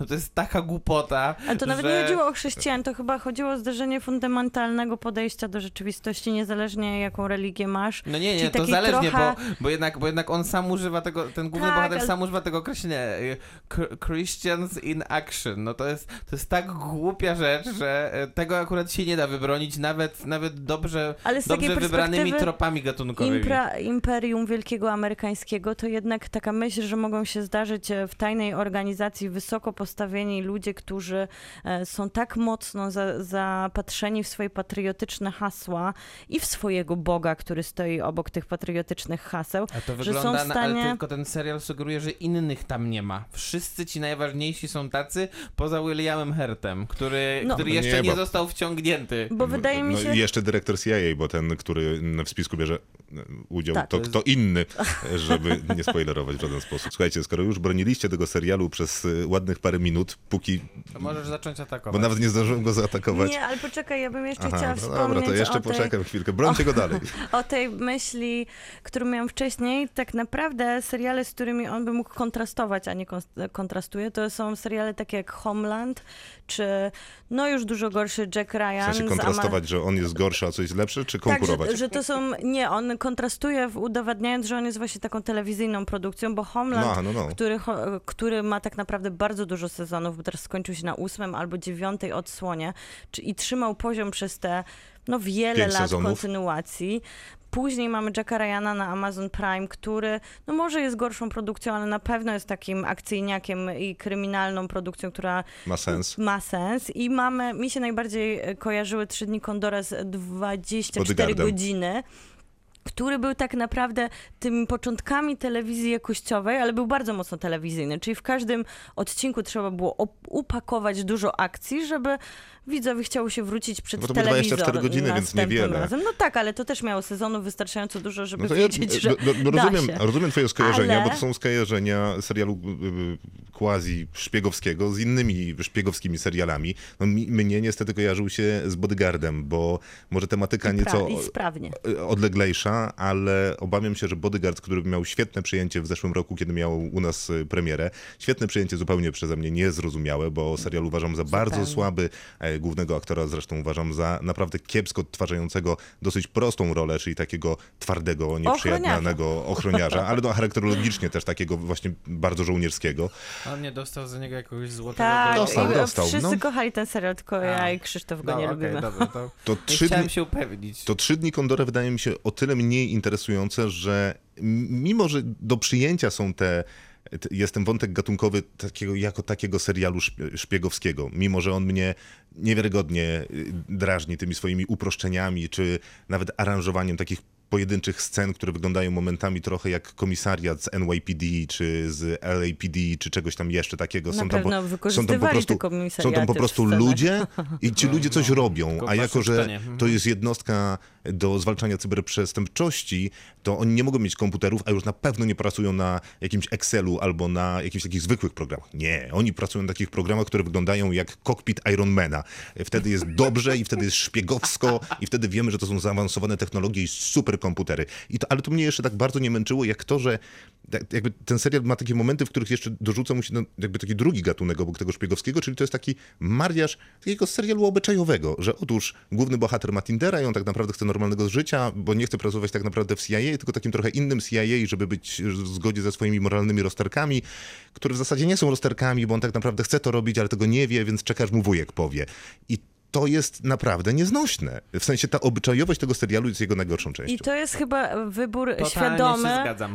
no to jest taka głupota, Ale to nawet że... nie chodziło o chrześcijan, to chyba chodziło o zderzenie fundamentalnego podejścia do rzeczywistości, niezależnie jaką religię masz. No nie, nie, to zależnie, trochę- bo, bo, jednak, bo jednak on sam używa tego, ten główny Tak, bohater ale- sam używa tego określenia y, Chr- Christians in action. No to jest, to jest tak głupia rzecz, że e, tego akurat się nie da wybronić, nawet, nawet dobrze, Ale z takiej dobrze wybranymi tropami gatunkowymi. Impra, imperium wielkiego amerykańskiego to jednak taka myśl, że mogą się zdarzyć e, w tajnej organizacji wysoko postawieni ludzie, którzy e, są tak mocno za, zapatrzeni w swoje patriotyczne hasła i w swojego Boga, który stoi obok tych patriotycznych haseł. A to że są wygląda, w na, ale stanie- tylko ten serial sugeruje, że innych tam nie ma. Wszyscy ci najważniejsi są tacy, poza Williamem Hertem, który, No. który No jeszcze nie, nie, bo- został wciągnięty. Bo wydaje mi no się... i jeszcze dyrektor CIA, bo ten, który w spisku bierze e, udział, Tak. to To jest- kto inny, żeby nie spoilerować w żaden sposób. Słuchajcie, skoro już broniliście tego serialu przez e, ładnych parę minut, póki... To możesz zacząć atakować. Bo nawet nie zdążyłem go zaatakować. Nie, ale poczekaj, ja bym jeszcze Aha, chciała no wspomnieć dobra, to jeszcze o tej... poczekam chwilkę. Brońcie go dalej. o tej myśli, którą miałam wcześniej, tak naprawdę seriale, z którymi on by mógł kontrastować, a nie kon- kontrastuje, to są seriale takie jak Homeland, czy no już dużo gorszy Jack Ryan. z Ama- kontrastować, że on jest gorszy, a coś jest lepsze, czy tak, konkurować? że, że to są, nie, on kontrastuje udowadniając, że on jest właśnie taką telewizyjną produkcją, bo Homeland, No, no, no. Który, który ma tak naprawdę bardzo dużo sezonów, bo teraz skończył się na ósmym albo dziewiątej odsłonie czy, i trzymał poziom przez te no, wiele Pięć lat sezonów. kontynuacji. Później mamy Jacka Ryana na Amazon Prime, który no może jest gorszą produkcją, ale na pewno jest takim akcyjniakiem i kryminalną produkcją, która Ma sens. ma sens. I mamy, mi się najbardziej kojarzyły Trzy dni Kondora z 24 Bodyguardem. godziny. Który był tak naprawdę tymi początkami telewizji jakościowej, ale był bardzo mocno telewizyjny, czyli w każdym odcinku trzeba było upakować dużo akcji, żeby widzowi chciało się wrócić przed Bo to telewizor 24 godziny, więc niewiele. Razem. No tak, ale to też miało sezonu wystarczająco dużo, żeby No ja wiedzieć, że do, do, da rozumiem, się. rozumiem twoje skojarzenia, Ale- bo to są skojarzenia serialu y, y, quasi szpiegowskiego z innymi szpiegowskimi serialami. No, mi, mnie niestety kojarzył się z Bodyguardem, bo może tematyka I nieco I sprawnie. Odleglejsza, ale obawiam się, że Bodyguard, który miał świetne przyjęcie w zeszłym roku, kiedy miał u nas y, premierę, świetne przyjęcie zupełnie przeze mnie niezrozumiałe, bo serial uważam za bardzo słaby. E, Głównego aktora zresztą uważam za naprawdę kiepsko odtwarzającego dosyć prostą rolę, czyli takiego twardego, nieprzyjemnego ochroniarza, ale no, charakterologicznie też takiego właśnie bardzo żołnierskiego. On nie dostał za niego jakiegoś złotego Tak, Dostał, i dostał, wszyscy no. kochali ten serial, tylko ja i Krzysztof go No, nie okej, lubimy. dobra, to To trzy, chciałem dni, się upewnić. to trzy dni Kondora wydaje mi się o tyle mniej interesujące, że mimo, że do przyjęcia są te jest ten wątek gatunkowy takiego, jako takiego serialu szp- szpiegowskiego, mimo że on mnie niewiarygodnie y, drażni tymi swoimi uproszczeniami, czy nawet aranżowaniem takich pojedynczych scen, które wyglądają momentami trochę jak komisariat z NYPD, czy z LAPD, czy czegoś tam jeszcze takiego. Na są tam, po, są tam po wykorzystywali prostu, są tam po prostu ludzie i ci ludzie coś robią, tylko a jako, że Waszyngtonie. Mhm. to jest jednostka do zwalczania cyberprzestępczości, to oni nie mogą mieć komputerów, a już na pewno nie pracują na jakimś Excelu albo na jakichś takich zwykłych programach. Nie, oni pracują na takich programach, które wyglądają jak kokpit Ironmana. Wtedy jest dobrze i wtedy jest szpiegowsko i wtedy wiemy, że to są zaawansowane technologie i superkomputery. I to, ale to mnie jeszcze tak bardzo nie męczyło, jak to, że jakby ten serial ma takie momenty, w których jeszcze dorzuca mu się no, jakby taki drugi gatunek obok tego szpiegowskiego, czyli to jest taki mariaż takiego serialu obyczajowego, że otóż główny bohater ma Tindera i on tak naprawdę chce normalnego życia, bo nie chce pracować tak naprawdę w CIA, tylko takim trochę innym CIA, żeby być w zgodzie ze swoimi moralnymi rozterkami, które w zasadzie nie są rozterkami, bo on tak naprawdę chce to robić, ale tego nie wie, więc czeka, aż mu wujek powie. I to jest naprawdę nieznośne. W sensie ta obyczajowość tego serialu jest jego najgorszą częścią. I to jest chyba wybór Totalnie świadomy,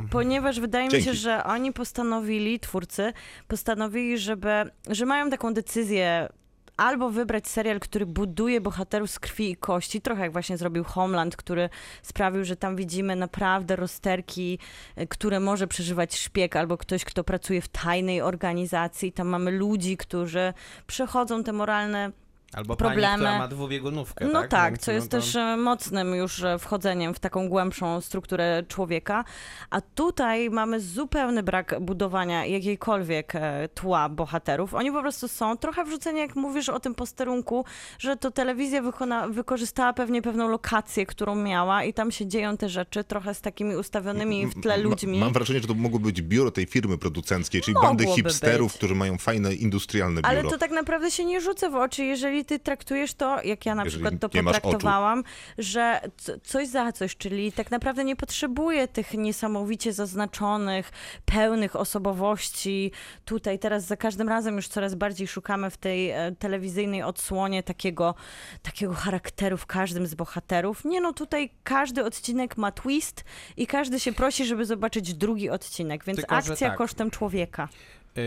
ponieważ wydaje mi Dzięki. się, że oni postanowili, twórcy, postanowili, żeby, że mają taką decyzję albo wybrać serial, który buduje bohaterów z krwi i kości, trochę jak właśnie zrobił Homeland, który sprawił, że tam widzimy naprawdę rozterki, y, które może przeżywać szpieg albo ktoś, kto pracuje w tajnej organizacji. Tam mamy ludzi, którzy przechodzą te moralne Albo problemy. pani, która ma dwubiegunówkę, no tak? tak, co no jest to- też e, mocnym już e, wchodzeniem w taką głębszą strukturę człowieka. A tutaj mamy zupełny brak budowania jakiejkolwiek e, tła bohaterów. Oni po prostu są trochę wrzuceni, jak mówisz o tym posterunku, że to telewizja wykona, wykorzystała pewnie pewną lokację, którą miała i tam się dzieją te rzeczy trochę z takimi ustawionymi w tle Ma- ludźmi. Mam wrażenie, że to mogło być biuro tej firmy producenckiej, czyli Mogłoby bandy hipsterów, być. którzy mają fajne industrialne biuro. Ale to tak naprawdę się nie rzuca w oczy, jeżeli ty traktujesz to, jak ja na Jeżeli przykład to potraktowałam, że coś za coś, czyli tak naprawdę nie potrzebuję tych niesamowicie zaznaczonych, pełnych osobowości. Tutaj teraz za każdym razem już coraz bardziej szukamy w tej e, telewizyjnej odsłonie takiego, takiego charakteru w każdym z bohaterów. Nie no, tutaj każdy odcinek ma twist i każdy się prosi, żeby zobaczyć drugi odcinek, więc Tylko, akcja tak. kosztem człowieka. Y,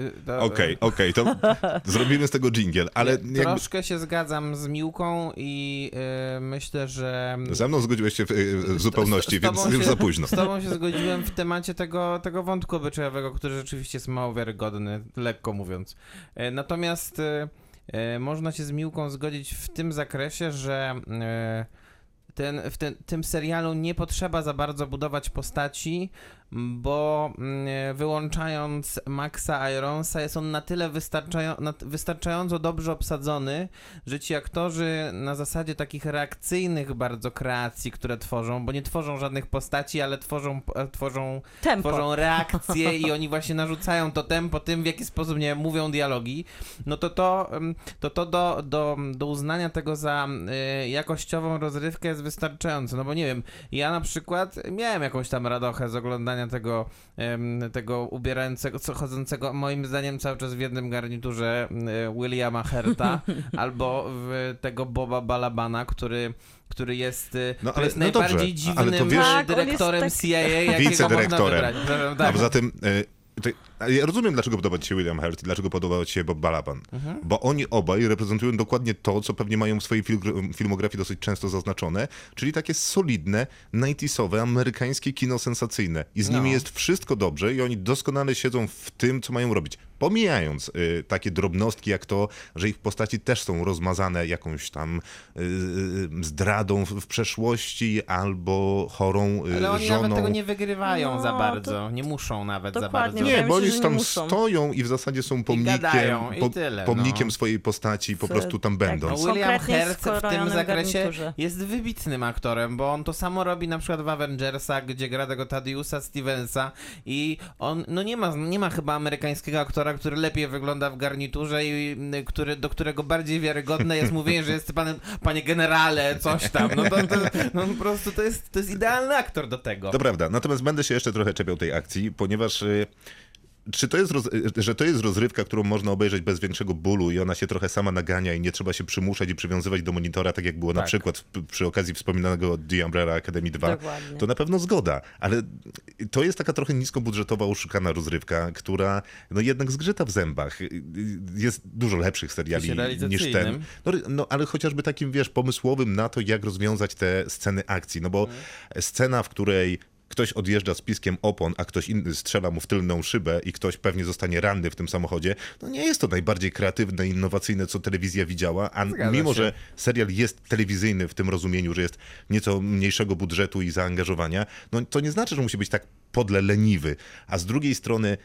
y, dobra. Okej, okej, to zrobimy z tego dżingiel, ale jakby Troszkę się zgadzam z Miłką i y, myślę, że... za mną zgodziłeś się w, w zupełności, z więc tobą już się- za późno. Z tobą się zgodziłem w temacie tego, tego wątku obyczajowego, który rzeczywiście jest mało wiarygodny, lekko mówiąc. Natomiast można się z Miłką zgodzić w tym zakresie, że ten, w ten, tym serialu nie potrzeba za bardzo budować postaci, bo mm, wyłączając Maxa Ironsa jest on na tyle wystarczają, na, wystarczająco dobrze obsadzony, że ci aktorzy na zasadzie takich reakcyjnych bardzo kreacji, które tworzą, bo nie tworzą żadnych postaci, ale tworzą, e, tworzą, Tempo. tworzą reakcje i oni właśnie narzucają to tempo tym, w jaki sposób, nie wiem, mówią dialogi, no to to, ym, to, to do, do, do uznania tego za y, jakościową rozrywkę jest wystarczające, no bo nie wiem, ja na przykład miałem jakąś tam radochę z oglądania tego, ym, tego ubierającego, co chodzącego, moim zdaniem cały czas w jednym garniturze y, Williama Herta, albo w tego Boba Balabana, który który jest, y, No, który ale- jest no dobrze, najbardziej ale to dziwnym wiesz- Tak, dyrektorem tak- CIA, jakiego można wybrać. A Tak. poza tym e, ja rozumiem, dlaczego podoba ci się William Hurt i dlaczego podoba ci się Bob Balaban. Mhm. Bo oni obaj reprezentują dokładnie to, co pewnie mają w swojej fil- filmografii dosyć często zaznaczone, czyli takie solidne, 90sowe, amerykańskie kino sensacyjne. I z nimi No. jest wszystko dobrze i oni doskonale siedzą w tym, co mają robić. Pomijając y, takie drobnostki jak to, że ich postaci też są rozmazane jakąś tam y, y, zdradą w, w przeszłości albo chorą y, Ale oni żoną. nawet tego nie wygrywają No, za to- bardzo. Nie muszą nawet za bardzo. Nie, bo oni tam muszą. stoją i w zasadzie są pomnikiem, gadają i tyle, pomnikiem no. swojej postaci i po prostu tam tak, będą. No, Z William Hurt w tym zakresie garniturze. jest wybitnym aktorem, bo on to samo robi na przykład w Avengersach, gdzie gra tego Thaddeus'a Stevensa i on, no nie ma, nie ma chyba amerykańskiego aktora, który lepiej wygląda w garniturze i y, który, do którego bardziej wiarygodne jest mówienie, że jest panem, panie generale, coś tam. No to, to no po prostu to jest, to jest idealny aktor do tego. To prawda, natomiast będę się jeszcze trochę czepiał tej akcji, ponieważ y, czy to jest, roz, że to jest rozrywka, którą można obejrzeć bez większego bólu i ona się trochę sama nagania i nie trzeba się przymuszać i przywiązywać do monitora, tak jak było na Tak. przykład w, przy okazji wspominanego The Umbrella Academy 2, Dokładnie. to na pewno zgoda, ale to jest taka trochę niskobudżetowa, oszukana rozrywka, która no jednak zgrzyta w zębach. Jest dużo lepszych seriali niż ten. No, no ale chociażby takim, wiesz, pomysłowym na to, jak rozwiązać te sceny akcji. No bo Mhm. scena, w której ktoś odjeżdża z piskiem opon, a ktoś inny strzela mu w tylną szybę i ktoś pewnie zostanie ranny w tym samochodzie, no nie jest to najbardziej kreatywne, innowacyjne, co telewizja widziała, a Zgadza mimo, się. że serial jest telewizyjny w tym rozumieniu, że jest nieco mniejszego budżetu i zaangażowania, no to nie znaczy, że musi być tak podle leniwy, a z drugiej strony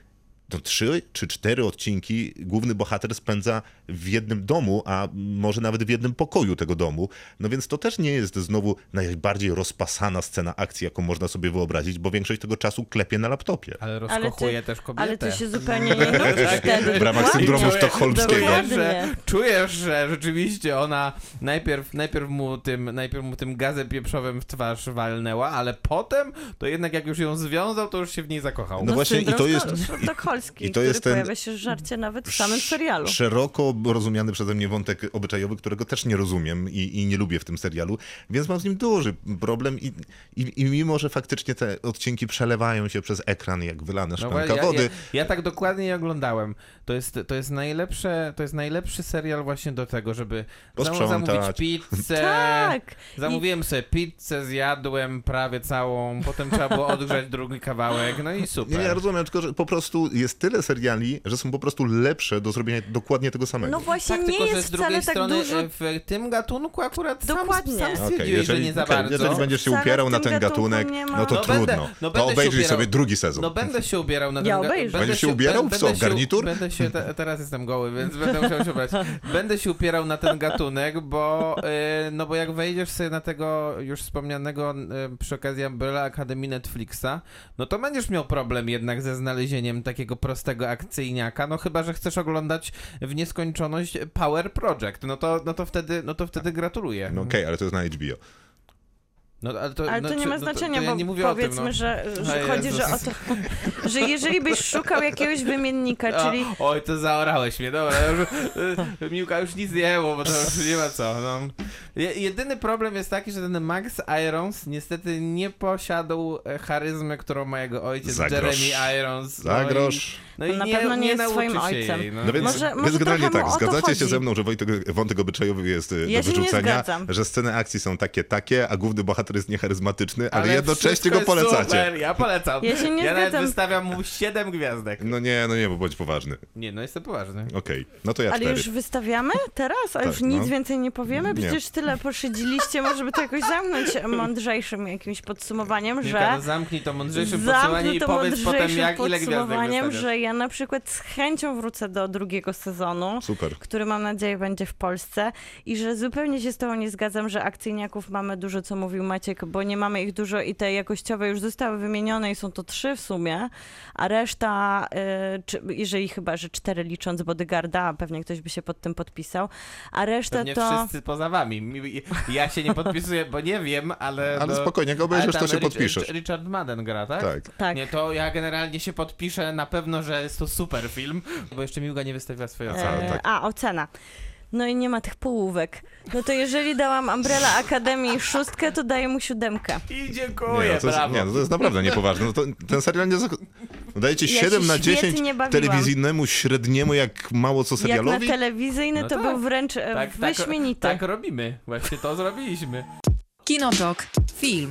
to trzy czy cztery odcinki główny bohater spędza w jednym domu, a może nawet w jednym pokoju tego domu. No więc to też nie jest znowu najbardziej rozpasana scena akcji, jaką można sobie wyobrazić, bo większość tego czasu klepie na laptopie. Ale Ale rozkochuje ty, też kobietę. ale ty się zupełnie nie nudzisz wtedy. W ramach syndromu sztokholmskiego. Czujesz, że, czujesz, że rzeczywiście ona najpierw, najpierw, mu tym, najpierw mu tym gazem pieprzowym w twarz walnęła, ale potem to jednak jak już ją związał, to już się w niej zakochał. No właśnie i to jest- sztokholmski, i to który jest ten- pojawia się w żarcie nawet w samym serialu. Szeroko rozumiany przeze mnie wątek obyczajowy, którego też nie rozumiem i, i nie lubię w tym serialu, więc mam z nim duży problem i, i, i mimo, że faktycznie te odcinki przelewają się przez ekran jak wylane No, szklanka ja, wody, ja, ja tak dokładnie je oglądałem. To jest, to jest najlepsze, to jest najlepszy serial właśnie do tego, żeby Posprzątać. zamówić pizzę. Tak. Zamówiłem sobie pizzę, zjadłem prawie całą, potem trzeba było odgrzać drugi kawałek, no i super. Nie, ja rozumiem, tylko że po prostu jest tyle seriali, że są po prostu lepsze do zrobienia dokładnie tego samego. No właśnie Tak, nie tylko że jest z drugiej wcale tak strony dużo... e, w tym gatunku akurat Dokładnie. sam, sam stwierdziłeś, że nie za okej, bardzo. jeżeli będziesz się upierał na ten gatunek, no to No trudno. będę- no to będę się obejrzyj sobie drugi sezon. No będę się ubierał na Ja ten ga- obejrzę. będę Będziesz się ubierał? W co, będę w się- garnitur? Będę się, te, teraz jestem goły, więc będę musiał się ubrać. Będę się upierał na ten gatunek, bo y, no bo jak wejdziesz sobie na tego już wspomnianego y, przy okazji Umbrella Academy Netflixa, no to będziesz miał problem jednak ze znalezieniem takiego prostego akcyjniaka, no chyba, że chcesz oglądać w nieskończoność Power Project, no to, no to wtedy, no to wtedy gratuluję. No okej, ale to jest na HBO. No, ale to, Ale no, to nie czy- ma no znaczenia, to ja bo nie o tym, powiedzmy, no. że, że chodzi że o to, że jeżeli byś szukał jakiegoś wymiennika, czyli O, oj, to zaorałeś mnie, dobra, już, y, Miłka już nic nie było, bo to już nie ma co. No. Je, jedyny problem jest taki, że ten Max Irons niestety nie posiadał e, charyzmy, którą ma jego ojciec Za Jeremy. Irons. Za no. I, no i Na nie, pewno nie nie jest swoim się ojcem. Jej, no. No więc, Może- może więc generalnie trochę mu tak, zgadzacie się ze mną, że Wojtek, wątek obyczajowy jest y, Ja do nie wyrzucenia, że sceny akcji są takie, takie, a główny bohater jest niecharyzmatyczny, ale, Ale jednocześnie go polecacie. Super, ja polecam. Ja się nie ja nawet wystawiam mu 7 gwiazdek. No nie, no nie, bo bądź poważny. Nie, no jestem poważny. Okej, no to ja Ale cztery. już wystawiamy teraz? A Tak, już nic no. więcej nie powiemy? Nie. Przecież tyle poszydziliście, może by to jakoś zamknąć mądrzejszym jakimś podsumowaniem, że... no zamknij to mądrzejszym podsumowanie Zamknę i powiedz potem, jak ile gwiazdek podsumowaniem, że ja na przykład z chęcią wrócę do drugiego sezonu, Super. który mam nadzieję będzie w Polsce i że zupełnie się z tobą nie zgadzam, że akcyjniaków mamy dużo, co mówił Maciek, bo nie mamy ich dużo i te jakościowe już zostały wymienione i są to trzy w sumie, a reszta, y, czy, jeżeli chyba, że cztery licząc Bodyguarda, pewnie ktoś by się pod tym podpisał, a reszta Pewnie to... wszyscy poza wami. Mi- Ja się nie podpisuję, bo nie wiem, ale... Ale no, spokojnie, jak obejrzysz, to się Rich- podpiszesz. Richard Madden gra, tak? Tak. Tak. Nie, to ja generalnie się podpiszę na pewno, że jest to super film, bo jeszcze Miłga nie wystawiła swojej oceny. A, E, tak. A, ocena. No i nie ma tych połówek. No to jeżeli dałam Umbrella Akademii szóstkę, to daję mu siódemkę. I Nie, dziękuję, no to jest, brawo. nie, no to jest naprawdę niepoważne. No to, ten serial nie, zak- Dajecie Ja 7 się na świetnie 10 bawiłam. telewizyjnemu średniemu, jak mało co Jak serialowi? na telewizyjny No to tak. był wręcz e, Tak, tak, wyśmienity. tak robimy. Właśnie to zrobiliśmy. Kinotok. Film.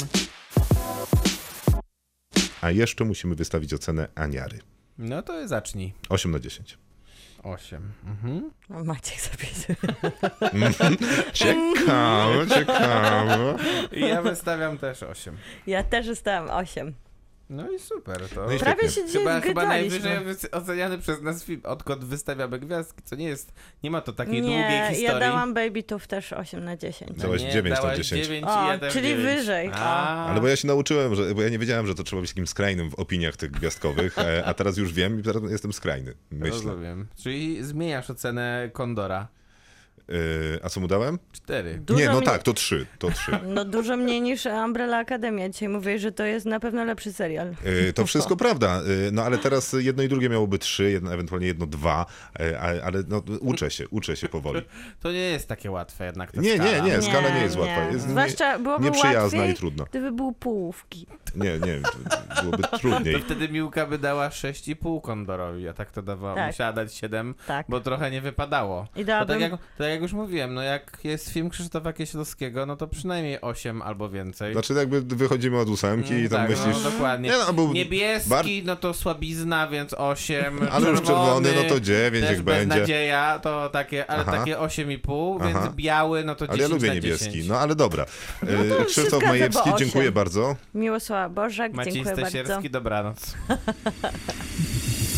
A jeszcze musimy wystawić ocenę Aniary. No to zacznij. 8 na 10. 8. Mhm. No, Maciek zapisuje. Ciekawe, ciekawe. Ja wystawiam też 8. Ja też zostałam 8. No i super. To... No i Prawie się dzisiaj Chyba, chyba najwyżej wy- oceniany przez nas film, odkąd wystawiamy gwiazdki, co nie jest, nie ma to takiej długiej Nie, historii. ja dałam Baby Tooth też 8 na 10. Dałaś nie, 9 na dałaś 10. 9 O, ja czyli 9. wyżej. A, Ale bo ja się nauczyłem, że, bo ja nie wiedziałem, że to trzeba być takim skrajnym w opiniach tych gwiazdkowych, e, a teraz już wiem i teraz jestem skrajny, myślę. Rozumiem. Czyli zmieniasz ocenę Kondora. E, a co mu dałem? 4. Dużo nie, no mnie- tak, to 3, to 3. No dużo mniej niż Umbrella Academia. Dzisiaj mówię, że to jest na pewno lepszy serial. E, To wszystko prawda, e, no ale teraz jedno i drugie miałoby 3, jedno, ewentualnie jedno 2, e, a- ale no, uczę się, uczę się powoli. To nie jest takie łatwe jednak ta Nie, skala. nie, nie, skala nie jest łatwa. Jest nie- Zwłaszcza byłoby nieprzyjazna łatwiej, i trudna. gdyby był połówki. Nie, nie, byłoby trudniej. To wtedy Miłka by dała 6,5 Kondorowi, a tak to dawała, Tak. musiała dać 7, Tak. bo trochę nie wypadało. I To tak, dałabym... jak, to tak jak już mówiłem, no jak jest film Krzysztofa Kieślowskiego, no to przynajmniej 8 albo więcej. Znaczy jakby wychodzimy od ósemki i tam tak, myślisz... no, dokładnie. Nie, no, był Niebieski, bar- no to słabizna, więc 8. Ale już czerwony, no to 9 też jak będzie. nadzieja, to takie, ale Aha. takie 8,5, więc Aha. biały, no to 10 Ale ja lubię niebieski, 10. no ale dobra. E, się Krzysztof Majewski, bo dziękuję bardzo. Miłosława Bożek, Maciej dziękuję bardzo. Stasierski, dobranoc.